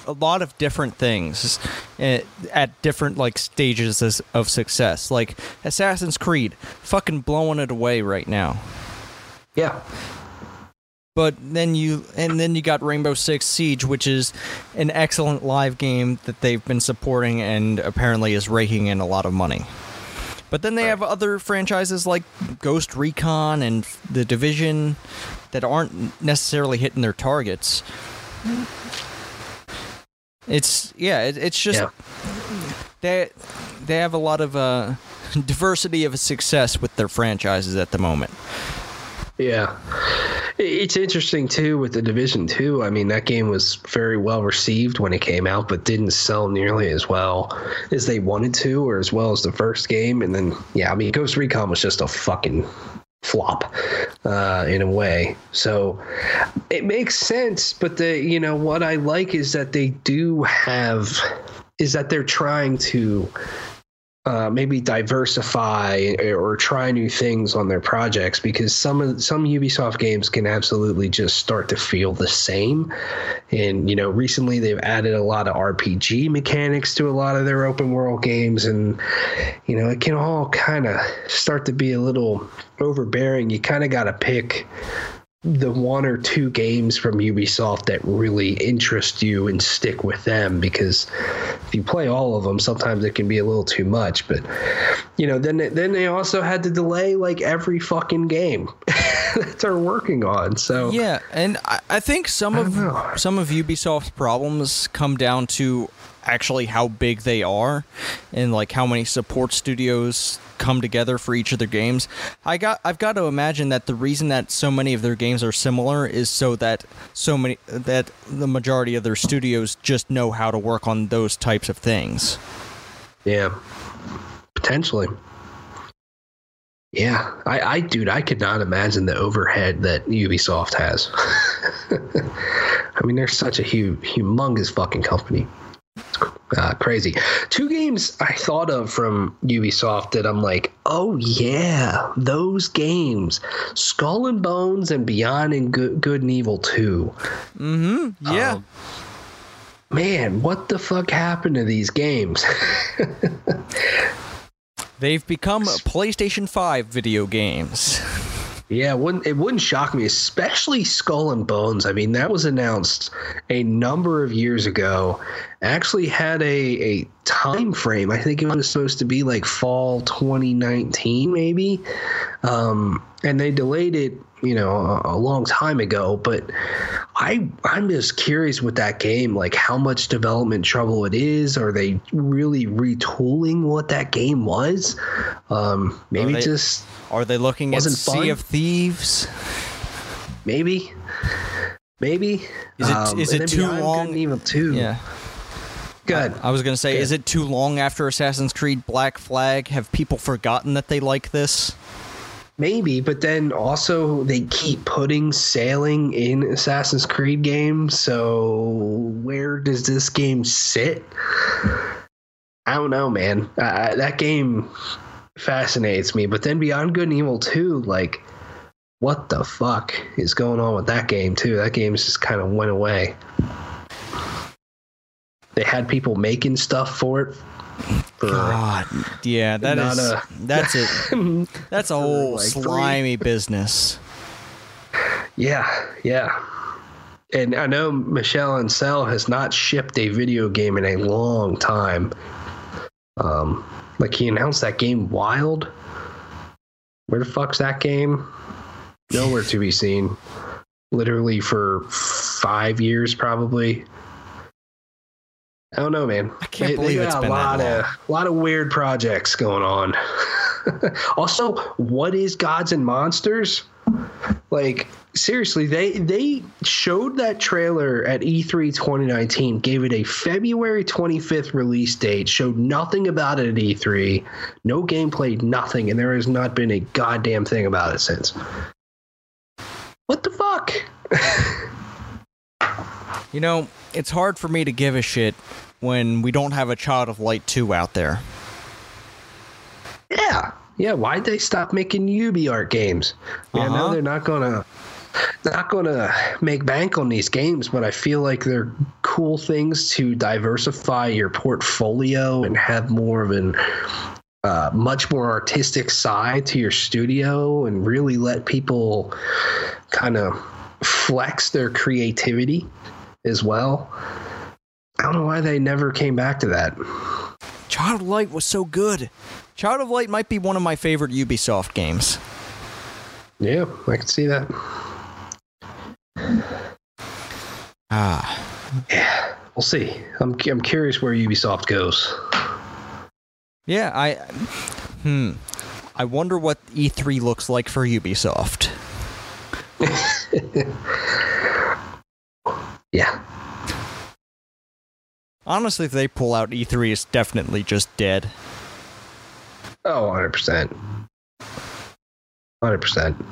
a lot of different things at, at different like stages of success. Like Assassin's Creed, fucking blowing it away right now. Yeah, But then you and then you got Rainbow Six Siege, which is an excellent live game that they've been supporting and apparently is raking in a lot of money. But then they have other franchises like Ghost Recon and The Division that aren't necessarily hitting their targets. It's yeah, it, it's just Yeah. they they have a lot of uh, *laughs* diversity of success with their franchises at the moment. Yeah. It's interesting too with the Division 2. I mean, that game was very well received when it came out, but didn't sell nearly as well as they wanted to or as well as the first game. And then, yeah, I mean, Ghost Recon was just a fucking flop uh, in a way. So it makes sense. But the, you know, what I like is that they do have, is that they're trying to uh, maybe diversify or try new things on their projects because some of some Ubisoft games can absolutely just start to feel the same. And you know, recently they've added a lot of RPG mechanics to a lot of their open world games, and you know, it can all kind of start to be a little overbearing. You kind of got to pick the one or two games from Ubisoft that really interest you and stick with them because if you play all of them sometimes it can be a little too much but you know then then they also had to delay like every fucking game *laughs* that they're working on so Yeah, and I, I think some I of know. some of Ubisoft's problems come down to actually how big they are and like how many support studios come together for each of their games. I got I've got to imagine that the reason that so many of their games are similar is so that so many that the majority of their studios just know how to work on those types of things. yeah. Potentially. Yeah. I, I dude i could not imagine the overhead that ubisoft has. *laughs* I mean they're such a huge humongous fucking company uh, crazy. Two games I thought of from Ubisoft that I'm like, oh yeah, those games, Skull and Bones and Beyond and Good, Good and Evil 2. Yeah. Um, man, what the fuck happened to these games? *laughs* They've become PlayStation 5 video games. yeah, it wouldn't, it wouldn't shock me, especially Skull and Bones. I mean, that was announced a number of years ago. Actually, had a a time frame. I think it was supposed to be like fall 2019, maybe. Um, and they delayed it, you know, a, a long time ago. But I I'm just curious with that game, like how much development trouble it is. Are they really retooling what that game was? Um, maybe they- just Are they looking at Sea fun? of Thieves? maybe, maybe. Is it- Um, is it too long? Evil two. Yeah. Good. I was going to say, Good. is it too long after Assassin's Creed Black Flag? Have people forgotten that they like this? Maybe, but then also they keep putting sailing in Assassin's Creed games. So where does this game sit? I don't know, man. Uh, that game, fascinates me. But then Beyond Good and Evil 2, like, what the fuck is going on with that game too? That game just kind of went away. They had people making stuff for it. For God, yeah, that is a, that's it. *laughs* That's a whole like slimy three. business. Yeah, yeah. And I know Michel Ancel has not shipped a video game in a long time. Um, like he announced that game Wild. Where the fuck's that game? Nowhere to be seen. Literally for five years, probably. I don't know, man. I can't they, believe they it's been a lot of a lot of weird projects going on. *laughs* also, what is Gods and Monsters? Like seriously, they they showed that trailer at E3 2019, gave it a February 25th release date, showed nothing about it at E3, no gameplay, nothing, and there has not been a goddamn thing about it since. What the fuck? *laughs* you know, it's hard for me to give a shit when we don't have a Child of Light 2 out there. Yeah. Yeah, why'd they stop making UbiArt games? Yeah, uh-huh. now they're not gonna not gonna make bank on these games, but I feel like they're cool things to diversify your portfolio and have more of an uh, much more artistic side to your studio and really let people kind of flex their creativity as well. I don't know why they never came back to that. Child of Light was so good. Child of Light might be one of my favorite Ubisoft games. Yeah, I can see that. Ah. Yeah, we'll see. I'm I'm curious where Ubisoft goes. Yeah, I hmm. I wonder what E3 looks like for Ubisoft. *laughs* yeah. Honestly, if they pull out E3, it's definitely just dead. Oh, 100%. 100%.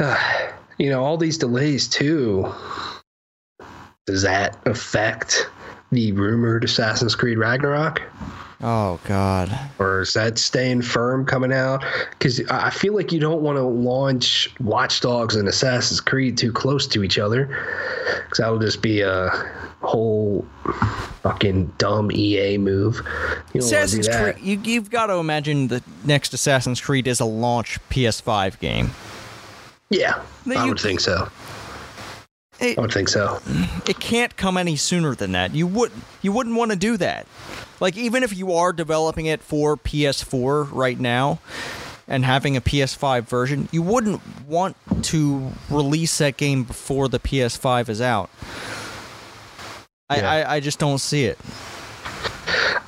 Uh, you know, all these delays, too. Does that affect the rumored Assassin's Creed Ragnarok? Oh God! Or is that staying firm coming out? Because I feel like you don't want to launch Watch Dogs and Assassin's Creed too close to each other, because that'll just be a whole fucking dumb EA move. You Assassin's Creed. You, you've got to imagine the next Assassin's Creed is a launch PS5 game. Yeah, I would think so. It, I would think so. It can't come any sooner than that. You would you wouldn't want to do that. Like even if you are developing it for PS4 right now and having a PS5 version, you wouldn't want to release that game before the PS5 is out. I, yeah. I, I, just don't see it.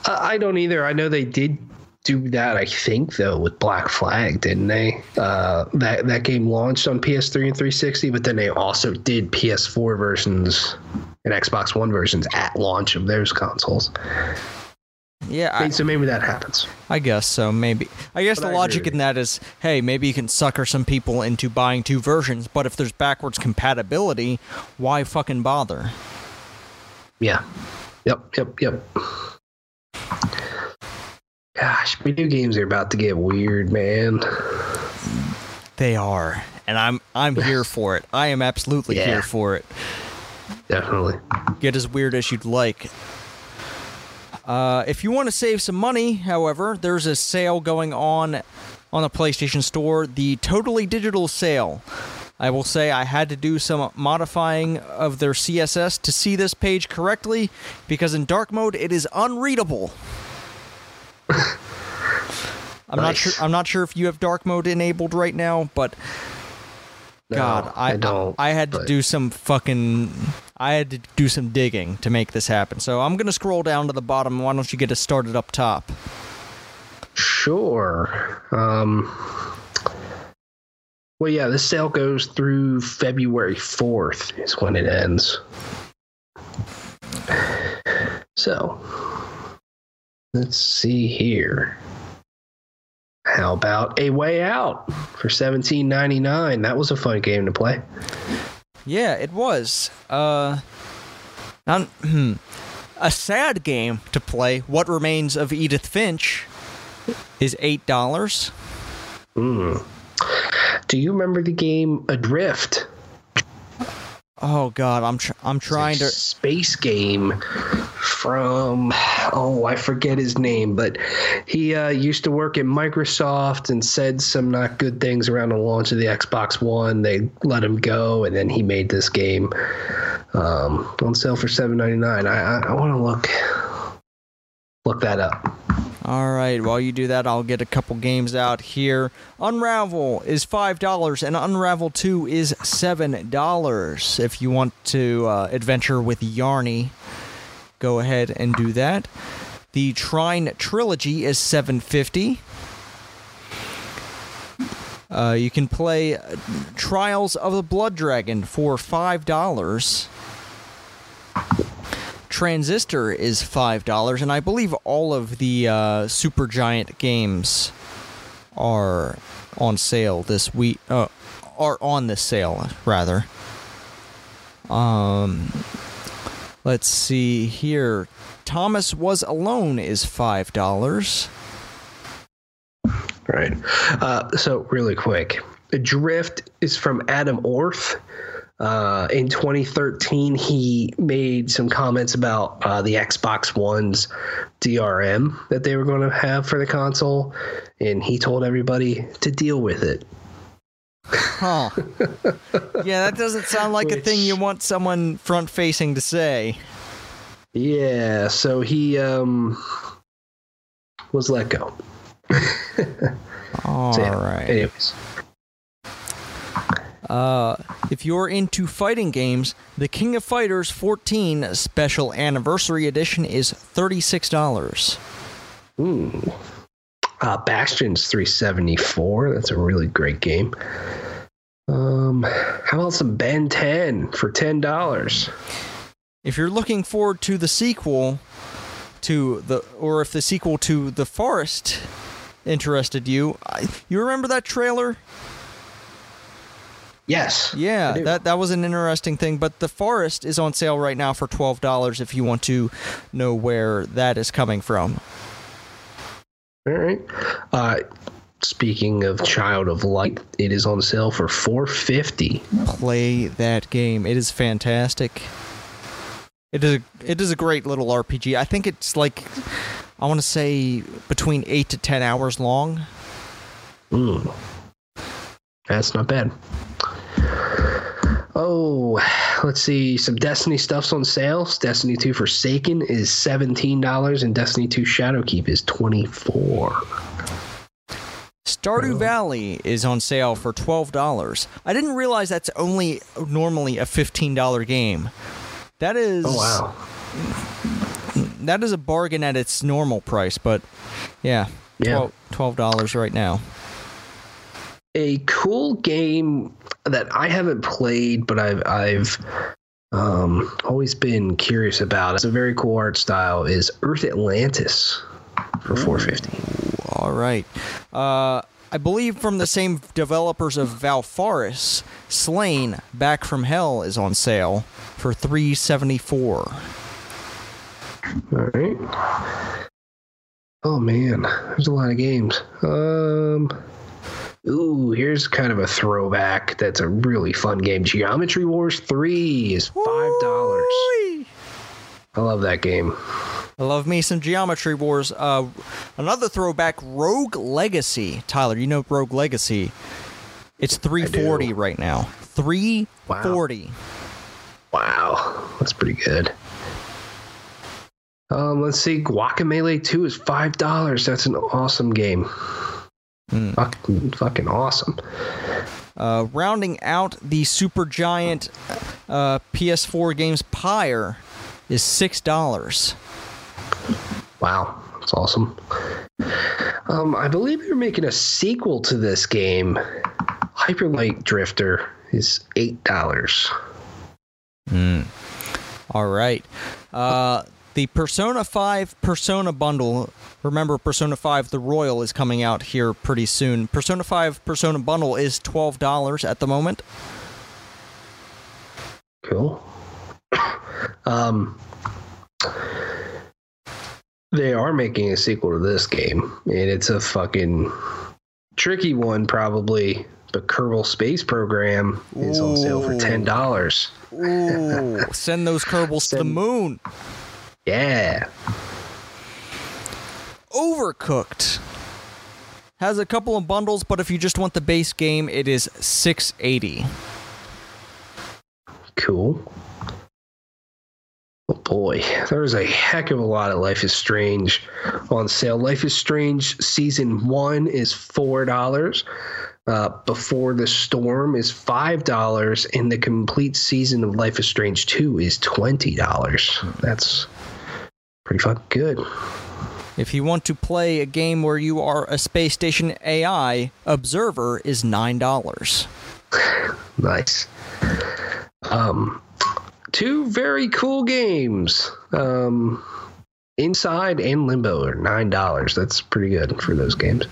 I don't either. I know they did do that. I think though with Black Flag, didn't they? Uh, that that game launched on PS3 and 360, but then they also did PS4 versions and Xbox One versions at launch of those consoles. Yeah, I, so maybe that happens. I guess so. Maybe I guess but the I logic in that is, hey, maybe you can sucker some people into buying two versions, but if there's backwards compatibility, why fucking bother? Yeah. Yep. Yep. Yep. Gosh, video games are about to get weird, man. They are, and I'm I'm *laughs* here for it. I am absolutely yeah. here for it. Definitely. Get as weird as you'd like. Uh, if you want to save some money, however, there's a sale going on on the PlayStation Store, the Totally Digital sale. I will say I had to do some modifying of their CSS to see this page correctly because in dark mode it is unreadable. I'm nice. not sure I'm not sure if you have dark mode enabled right now, but no, God, I, I don't. I, had but... to do some fucking. I had to do some digging to make this happen. So I'm gonna scroll down to the bottom. Why don't you get us started up top? Sure. Um. Well, yeah, this sale goes through February 4th, is when it ends. So, let's see here. How about A Way Out for seventeen ninety nine? That was a fun game to play. Yeah, it was. Uh, hmm. a sad game to play, What Remains of Edith Finch, is eight dollars. Mm. Do you remember the game Adrift? Oh God, I'm tr- I'm trying to space game from oh I forget his name, but he uh, used to work at Microsoft and said some not good things around the launch of the Xbox One. They let him go, and then he made this game um, on sale for seven ninety nine. I I, I want to look look that up. All right, while you do that, I'll get a couple games out here. Unravel is $5 and Unravel 2 is $7. If you want to uh, adventure with Yarny, go ahead and do that. The Trine Trilogy is 750. Uh, you can play Trials of the Blood Dragon for $5. Transistor is five dollars, and I believe all of the uh, Supergiant games are on sale this week. Uh, are on this sale rather. Um, let's see here. Thomas was alone is five dollars. Right. Uh, so really quick, Adrift is from Adam Orth. Uh, in 2013, he made some comments about uh, the Xbox One's DRM that they were going to have for the console, and he told everybody to deal with it. Huh. *laughs* yeah, that doesn't sound like Which, a thing you want someone front facing to say. Yeah, so he um, was let go. All *laughs* so, yeah, right. Anyways. Uh, if you're into fighting games, the King of Fighters 14 Special Anniversary Edition is $36. Ooh. Uh, Bastion's 374. That's a really great game. Um, how about some Ben 10 for $10? If you're looking forward to the sequel to the, or if the sequel to The Forest interested you, you remember that trailer? Yes. Yeah, that that was an interesting thing. But the forest is on sale right now for twelve dollars. If you want to know where that is coming from. All right. Uh, speaking of Child of Light, it is on sale for four fifty. Play that game. It is fantastic. It is a, it is a great little RPG. I think it's like I want to say between eight to ten hours long. Mm. That's not bad. Oh, let's see. Some Destiny stuff's on sale. Destiny 2 Forsaken is $17 and Destiny 2 Shadowkeep is 24 Stardew oh. Valley is on sale for $12. I didn't realize that's only normally a $15 game. That is Oh wow. That is a bargain at its normal price, but yeah, yeah. $12 right now a cool game that I haven't played, but I've I've um, always been curious about. It's a very cool art style. Is Earth Atlantis for four fifty? All right. Uh, I believe from the same developers of Valfaris, Slain Back from Hell is on sale for three seventy four. All right. Oh man, there's a lot of games. Um. Ooh, here's kind of a throwback. That's a really fun game. Geometry Wars 3 is $5. I love that game. I love me some Geometry Wars. Uh, another throwback, Rogue Legacy. Tyler, you know Rogue Legacy. It's 340 right now. 340. Wow. wow. That's pretty good. Um, let's see. Guacamelee 2 is $5. That's an awesome game. Mm. Fucking, fucking awesome. Uh, rounding out the Supergiant uh, PS4 games, Pyre is six dollars. Wow, that's awesome. Um, I believe they're making a sequel to this game. Hyperlight Drifter is eight dollars. Hmm. All right. Uh, the Persona 5 Persona bundle. Remember, Persona 5 The Royal is coming out here pretty soon. Persona 5 Persona bundle is $12 at the moment. Cool. Um, They are making a sequel to this game, and it's a fucking tricky one, probably. But Kerbal Space Program is on sale for ten dollars. Ooh, *laughs* send those Kerbals to the moon. Yeah. Overcooked has a couple of bundles, but if you just want the base game, it is 680. Cool. Oh boy, there's a heck of a lot of Life is Strange on sale. Life is Strange season one is four dollars. Uh, Before the Storm is five dollars, and the complete season of Life is Strange two is twenty dollars. That's pretty fucking good. If you want to play a game where you are a space station AI, Observer is $9. *sighs* Nice. Um, two very cool games. Um, Inside and Limbo are nine dollars. That's pretty good for those games.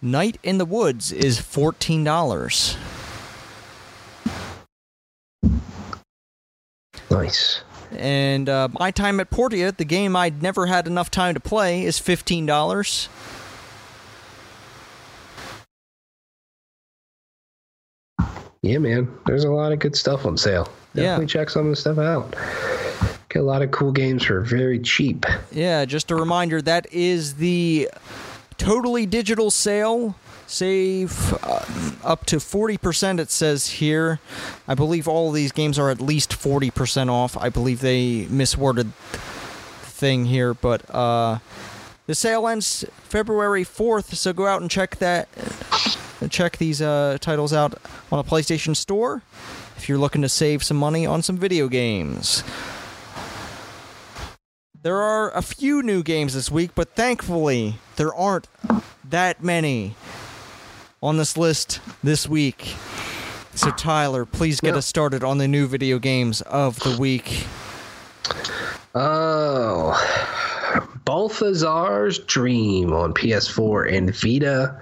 Night in the Woods is $14. Nice. And uh, My Time at Portia, the game I'd never had enough time to play, is $15. Yeah, man. There's a lot of good stuff on sale. Yeah. Definitely check some of the stuff out. Get a lot of cool games for very cheap. Yeah, just a reminder that is the totally digital sale. Save uh, up to 40%, it says here. I believe all of these games are at least 40% off. I believe they misworded thing here, but uh, the sale ends February 4th, so go out and check that. Check these uh, titles out on a PlayStation Store if you're looking to save some money on some video games. There are a few new games this week, but thankfully, there aren't that many on this list this week. So, Tyler, please get Yeah. us started on the new video games of the week. Oh, Balthazar's Dream on PS4 and Vita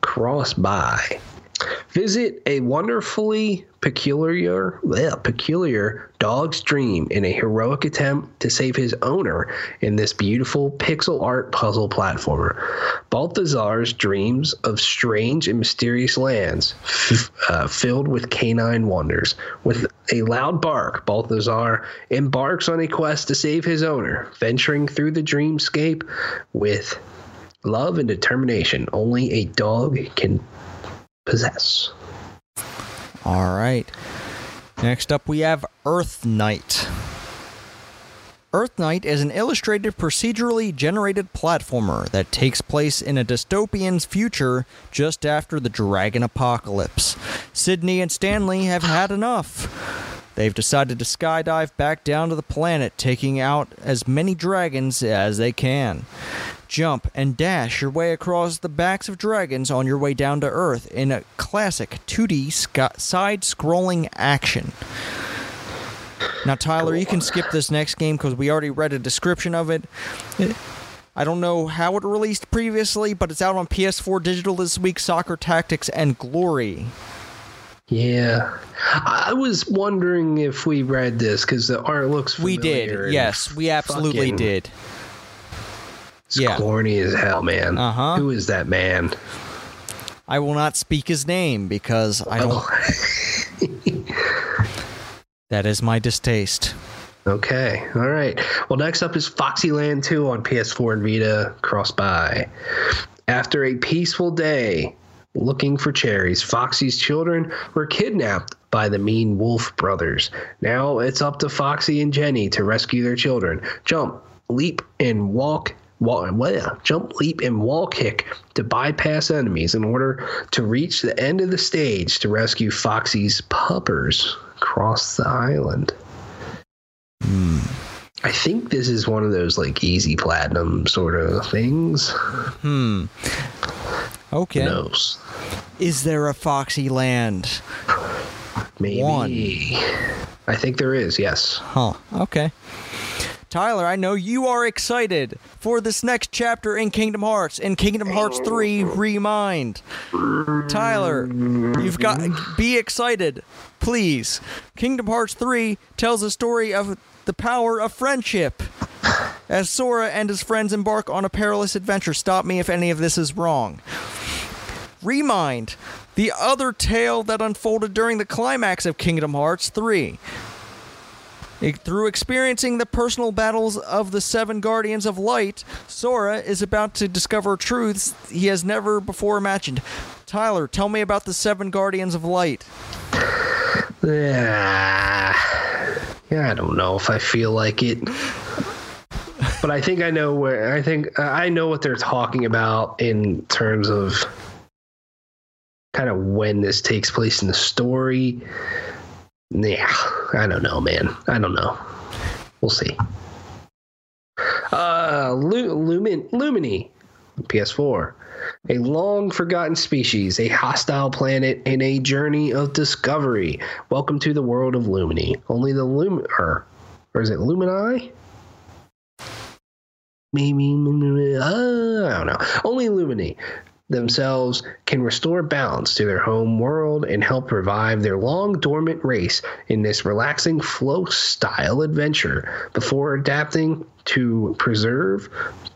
cross buy. Visit a wonderfully peculiar, well, peculiar dog's dream in a heroic attempt to save his owner in this beautiful pixel art puzzle platformer. Balthazar's dreams of strange and mysterious lands f- uh, filled with canine wonders. With a loud bark, Balthazar embarks on a quest to save his owner, venturing through the dreamscape with love and determination only a dog can possess. All right. Next up, we have Earth Night. Earth Night is an illustrated procedurally generated platformer that takes place in a dystopian future just after the dragon apocalypse. Sydney and Stanley have had enough. They've decided to skydive back down to the planet, taking out as many dragons as they can. Jump and dash your way across the backs of dragons on your way down to Earth in a classic 2D side scrolling action. Now, Tyler, you can skip this next game because we already read a description of it. I don't know how it released previously, but it's out on PS4 digital this week Soccer Tactics and Glory. Yeah. I was wondering if we read this because the art looks familiar. We did. Yes, we absolutely fucking- did. It's Yeah. corny as hell, man. Uh-huh. Who is that man? I will not speak his name because I don't. *laughs* that is my distaste. Okay. All right. Well, next up is Foxy Land 2 on PS4 and Vita cross by. After a peaceful day looking for cherries, Foxy's children were kidnapped by the mean Wolf brothers. Now it's up to Foxy and Jenny to rescue their children. Jump, leap, and walk. Well, jump, leap, and wall kick to bypass enemies in order to reach the end of the stage to rescue Foxy's puppers across the island. I think this is one of those like easy platinum sort of things. Hmm. Okay. Who knows? Is there a Foxy Land? Maybe. One. I think there is. Yes. Huh. Okay. Tyler, I know you are excited for this next chapter in Kingdom Hearts, in Kingdom Hearts 3 Remind. Tyler, you've got be excited, please. Kingdom Hearts 3 tells the story of the power of friendship. as Sora and his friends embark on a perilous adventure. Stop me if any of this is wrong. Remind the other tale that unfolded during the climax of Kingdom Hearts 3. Through experiencing the personal battles of the seven Guardians of Light, Sora is about to discover truths he has never before imagined. Tyler, tell me about the seven Guardians of Light. Yeah, yeah, I don't know if I feel like it, *laughs* but I think I know where. I think uh, I know what they're talking about in terms of kind of when this takes place in the story. Yeah, I don't know, man. I don't know. We'll see. Uh, Lu- Lumin Lumini, PS4. A long forgotten species, a hostile planet, and a journey of discovery. Welcome to the world of Lumini. Only the Lum or, or is it Lumini? Maybe uh, I don't know. Only Lumini themselves can restore balance to their home world and help revive their long dormant race in this relaxing flow style adventure before adapting to preserve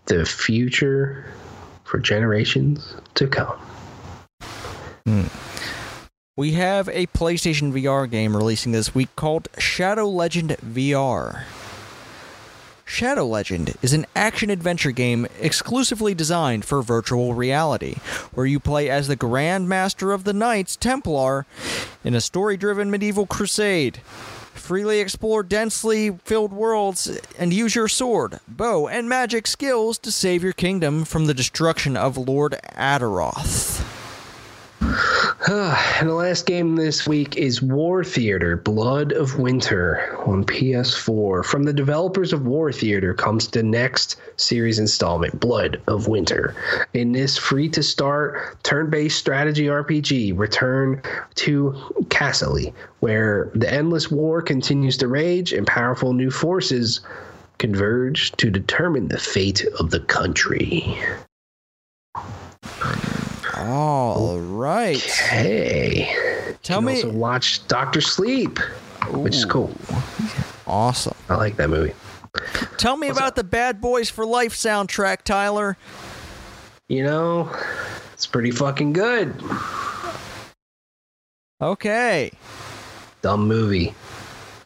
the future for generations to come. Hmm. We have a PlayStation VR game releasing this week called Shadow Legend VR. Shadow Legend is an action adventure game exclusively designed for virtual reality, where you play as the Grand Master of the Knights Templar in a story driven medieval crusade. Freely explore densely filled worlds and use your sword, bow, and magic skills to save your kingdom from the destruction of Lord Adaroth. *sighs* and the last game this week is War Theater Blood of Winter on PS4. From the developers of War Theater comes the next series installment, Blood of Winter. In this free to start turn based strategy RPG, return to Cassily, where the endless war continues to rage and powerful new forces converge to determine the fate of the country. All right. Hey. Tell can me. also watch Doctor Sleep, which is cool. Awesome. I like that movie. Tell me about the Bad Boys for Life soundtrack, Tyler. You know, it's pretty fucking good. Okay. Dumb movie.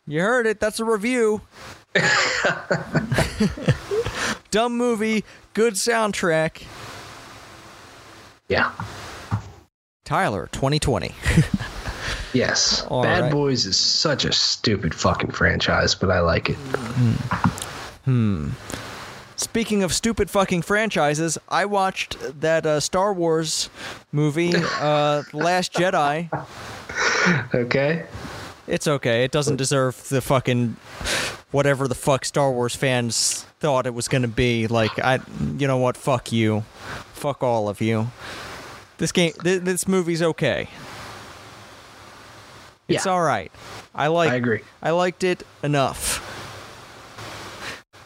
You heard it. That's a review. *laughs* *laughs* Dumb movie, good soundtrack. Yeah. Tyler, 2020. *laughs* Yes. All Bad right. Boys is such a stupid fucking franchise, but I like it. Hmm. Speaking of stupid fucking franchises, I watched that uh, Star Wars movie, *laughs* uh, Last Jedi. Okay. It's okay. It doesn't deserve the fucking whatever the fuck Star Wars fans thought it was going to be. Like I you know what? Fuck you. Fuck all of you. This game th- this movie's okay. It's Yeah. all right. I like I agree. I liked it enough.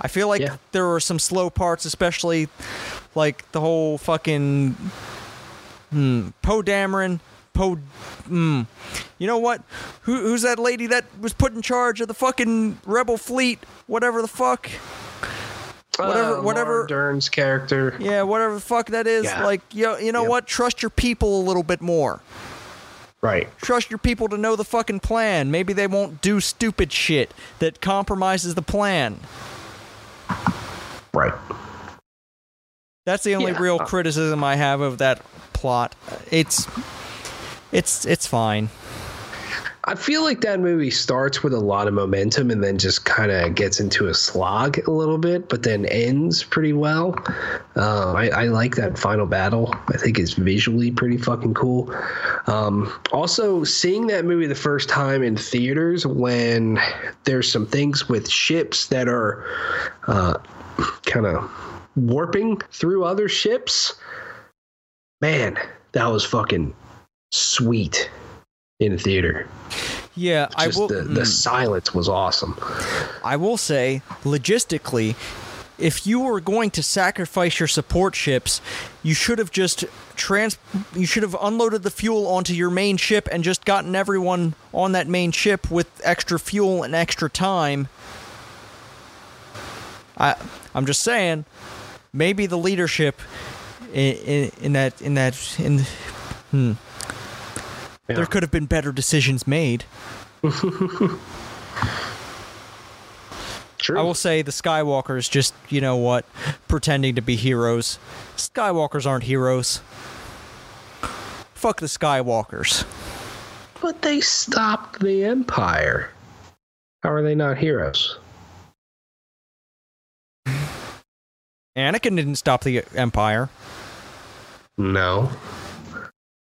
I feel like Yeah. there were some slow parts, especially like the whole fucking hmm, Poe Dameron. Poe, hmm. You know what? Who, who's that lady that was put in charge of the fucking rebel fleet? Whatever the fuck. Whatever- Uh, whatever- Laura Dern's character. Yeah, whatever the fuck that is. Yeah. Like, you, you know Yep. what? Trust your people a little bit more. Right. Trust your people to know the fucking plan. Maybe they won't do stupid shit that compromises the plan. Right. That's the only Yeah. real criticism I have of that plot. It's it's it's fine. I feel like that movie starts with a lot of momentum and then just kind of gets into a slog a little bit, but then ends pretty well. Um, I, I like that final battle. I think it's visually pretty fucking cool. Um, also, seeing that movie the first time in theaters when there's some things with ships that are uh, kind of warping through other ships, man, that was fucking sweet in a theater. Yeah, I Just will. the, the mm, silence was awesome. I will say, logistically, if you were going to sacrifice your support ships, you should have just trans. You should have unloaded the fuel onto your main ship and just gotten everyone on that main ship with extra fuel and extra time. I I'm just saying, maybe the leadership in, in, in that in that in hmm, Yeah. there could have been better decisions made. True. I will say the Skywalkers just, you know what, pretending to be heroes. Skywalkers aren't heroes. Fuck the Skywalkers. But they stopped the Empire. How are they not heroes? Anakin didn't stop the Empire. No.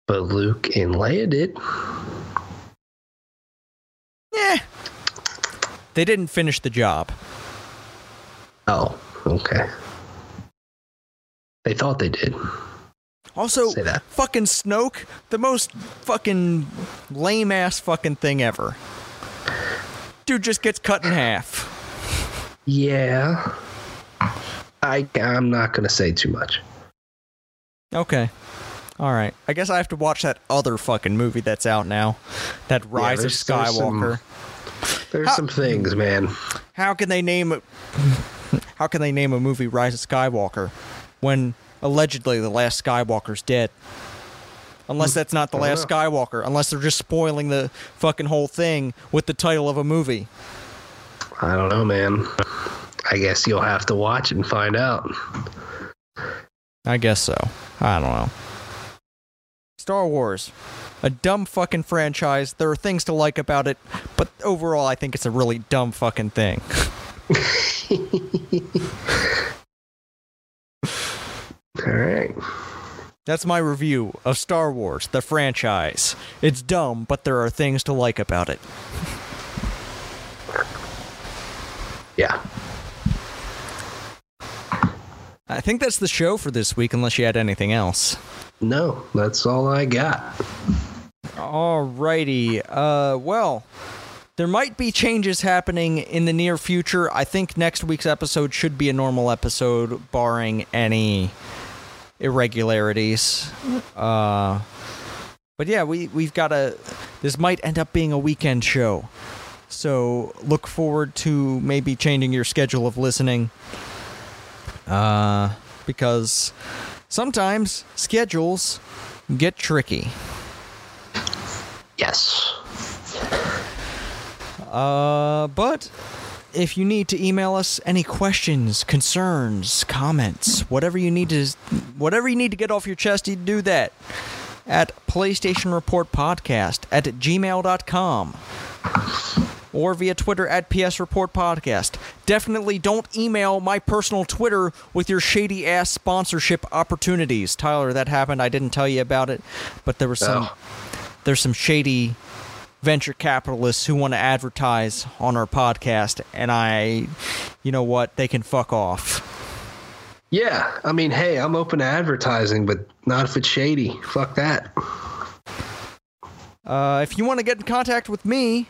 But Luke and Leia did. Yeah. They didn't finish the job. Oh, okay. They thought they did. Also, fucking Snoke, the most fucking lame ass fucking thing ever. Dude just gets cut in half. Yeah. I I'm not gonna say too much. Okay. All right. I guess I have to watch that other fucking movie that's out now. That Rise of there's- there's some- Skywalker. There's How- some things, man. How can they name a, How can they name a movie Rise of Skywalker when allegedly the last Skywalker's dead? Unless hmm. that's not the last know. Skywalker, unless they're just spoiling the fucking whole thing with the title of a movie. I don't know, man. I guess you'll have to watch and find out. I guess so. I don't know. Star Wars. A dumb fucking franchise. There are things to like about it, but overall I think it's a really dumb fucking thing. *laughs* All right. That's my review of Star Wars, the franchise. It's dumb, but there are things to like about it. Yeah. I think that's the show for this week, unless you had anything else. No, that's all I got. Alrighty. Uh, well, there might be changes happening in the near future. I think next week's episode should be a normal episode, barring any irregularities. Uh, but yeah, we we've got a. This might end up being a weekend show, so look forward to maybe changing your schedule of listening. Uh, because sometimes schedules get tricky. Yes. Uh, but if you need to email us any questions, concerns, comments, whatever you need to, whatever you need to get off your chest, you do that at PlayStation Report Podcast at gmail.com or via Twitter at PS Report Podcast. Definitely don't email my personal Twitter with your shady ass sponsorship opportunities. Tyler, that happened. I didn't tell you about it, but there was some Oh. there's some shady venture capitalists who want to advertise on our podcast and I you know what, they can fuck off. Yeah. I mean, hey, I'm open to advertising, but not if it's shady. Fuck that. Uh, if you want to get in contact with me,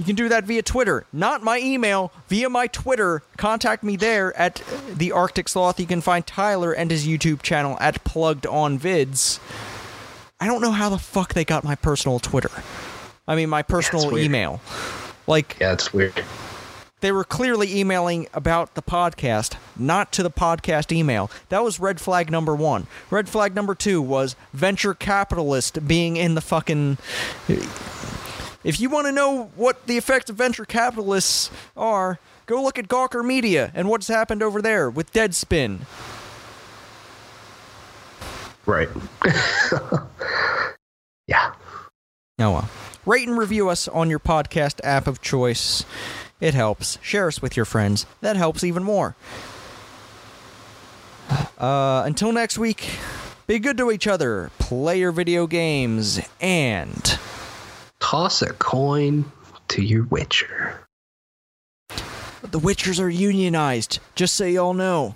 you can do that via Twitter. Not my email, via my Twitter. Contact me there at the Arctic Sloth. You can find Tyler and his YouTube channel at Plugged On Vids. I don't know how the fuck they got my personal Twitter. I mean, my personal weird. email. Like, Yeah, it's weird. they were clearly emailing about the podcast, not to the podcast email. That was red flag number one. Red flag number two was venture capitalist being in the fucking. If you want to know what the effects of venture capitalists are, go look at Gawker Media and what's happened over there with Deadspin. Right. *laughs* yeah. Oh well. Rate and review us on your podcast app of choice. It helps. Share us with your friends. That helps even more. *sighs* Uh, until next week, be good to each other, play your video games, and Toss a coin to your Witcher. the Witchers are unionized, just so y'all know.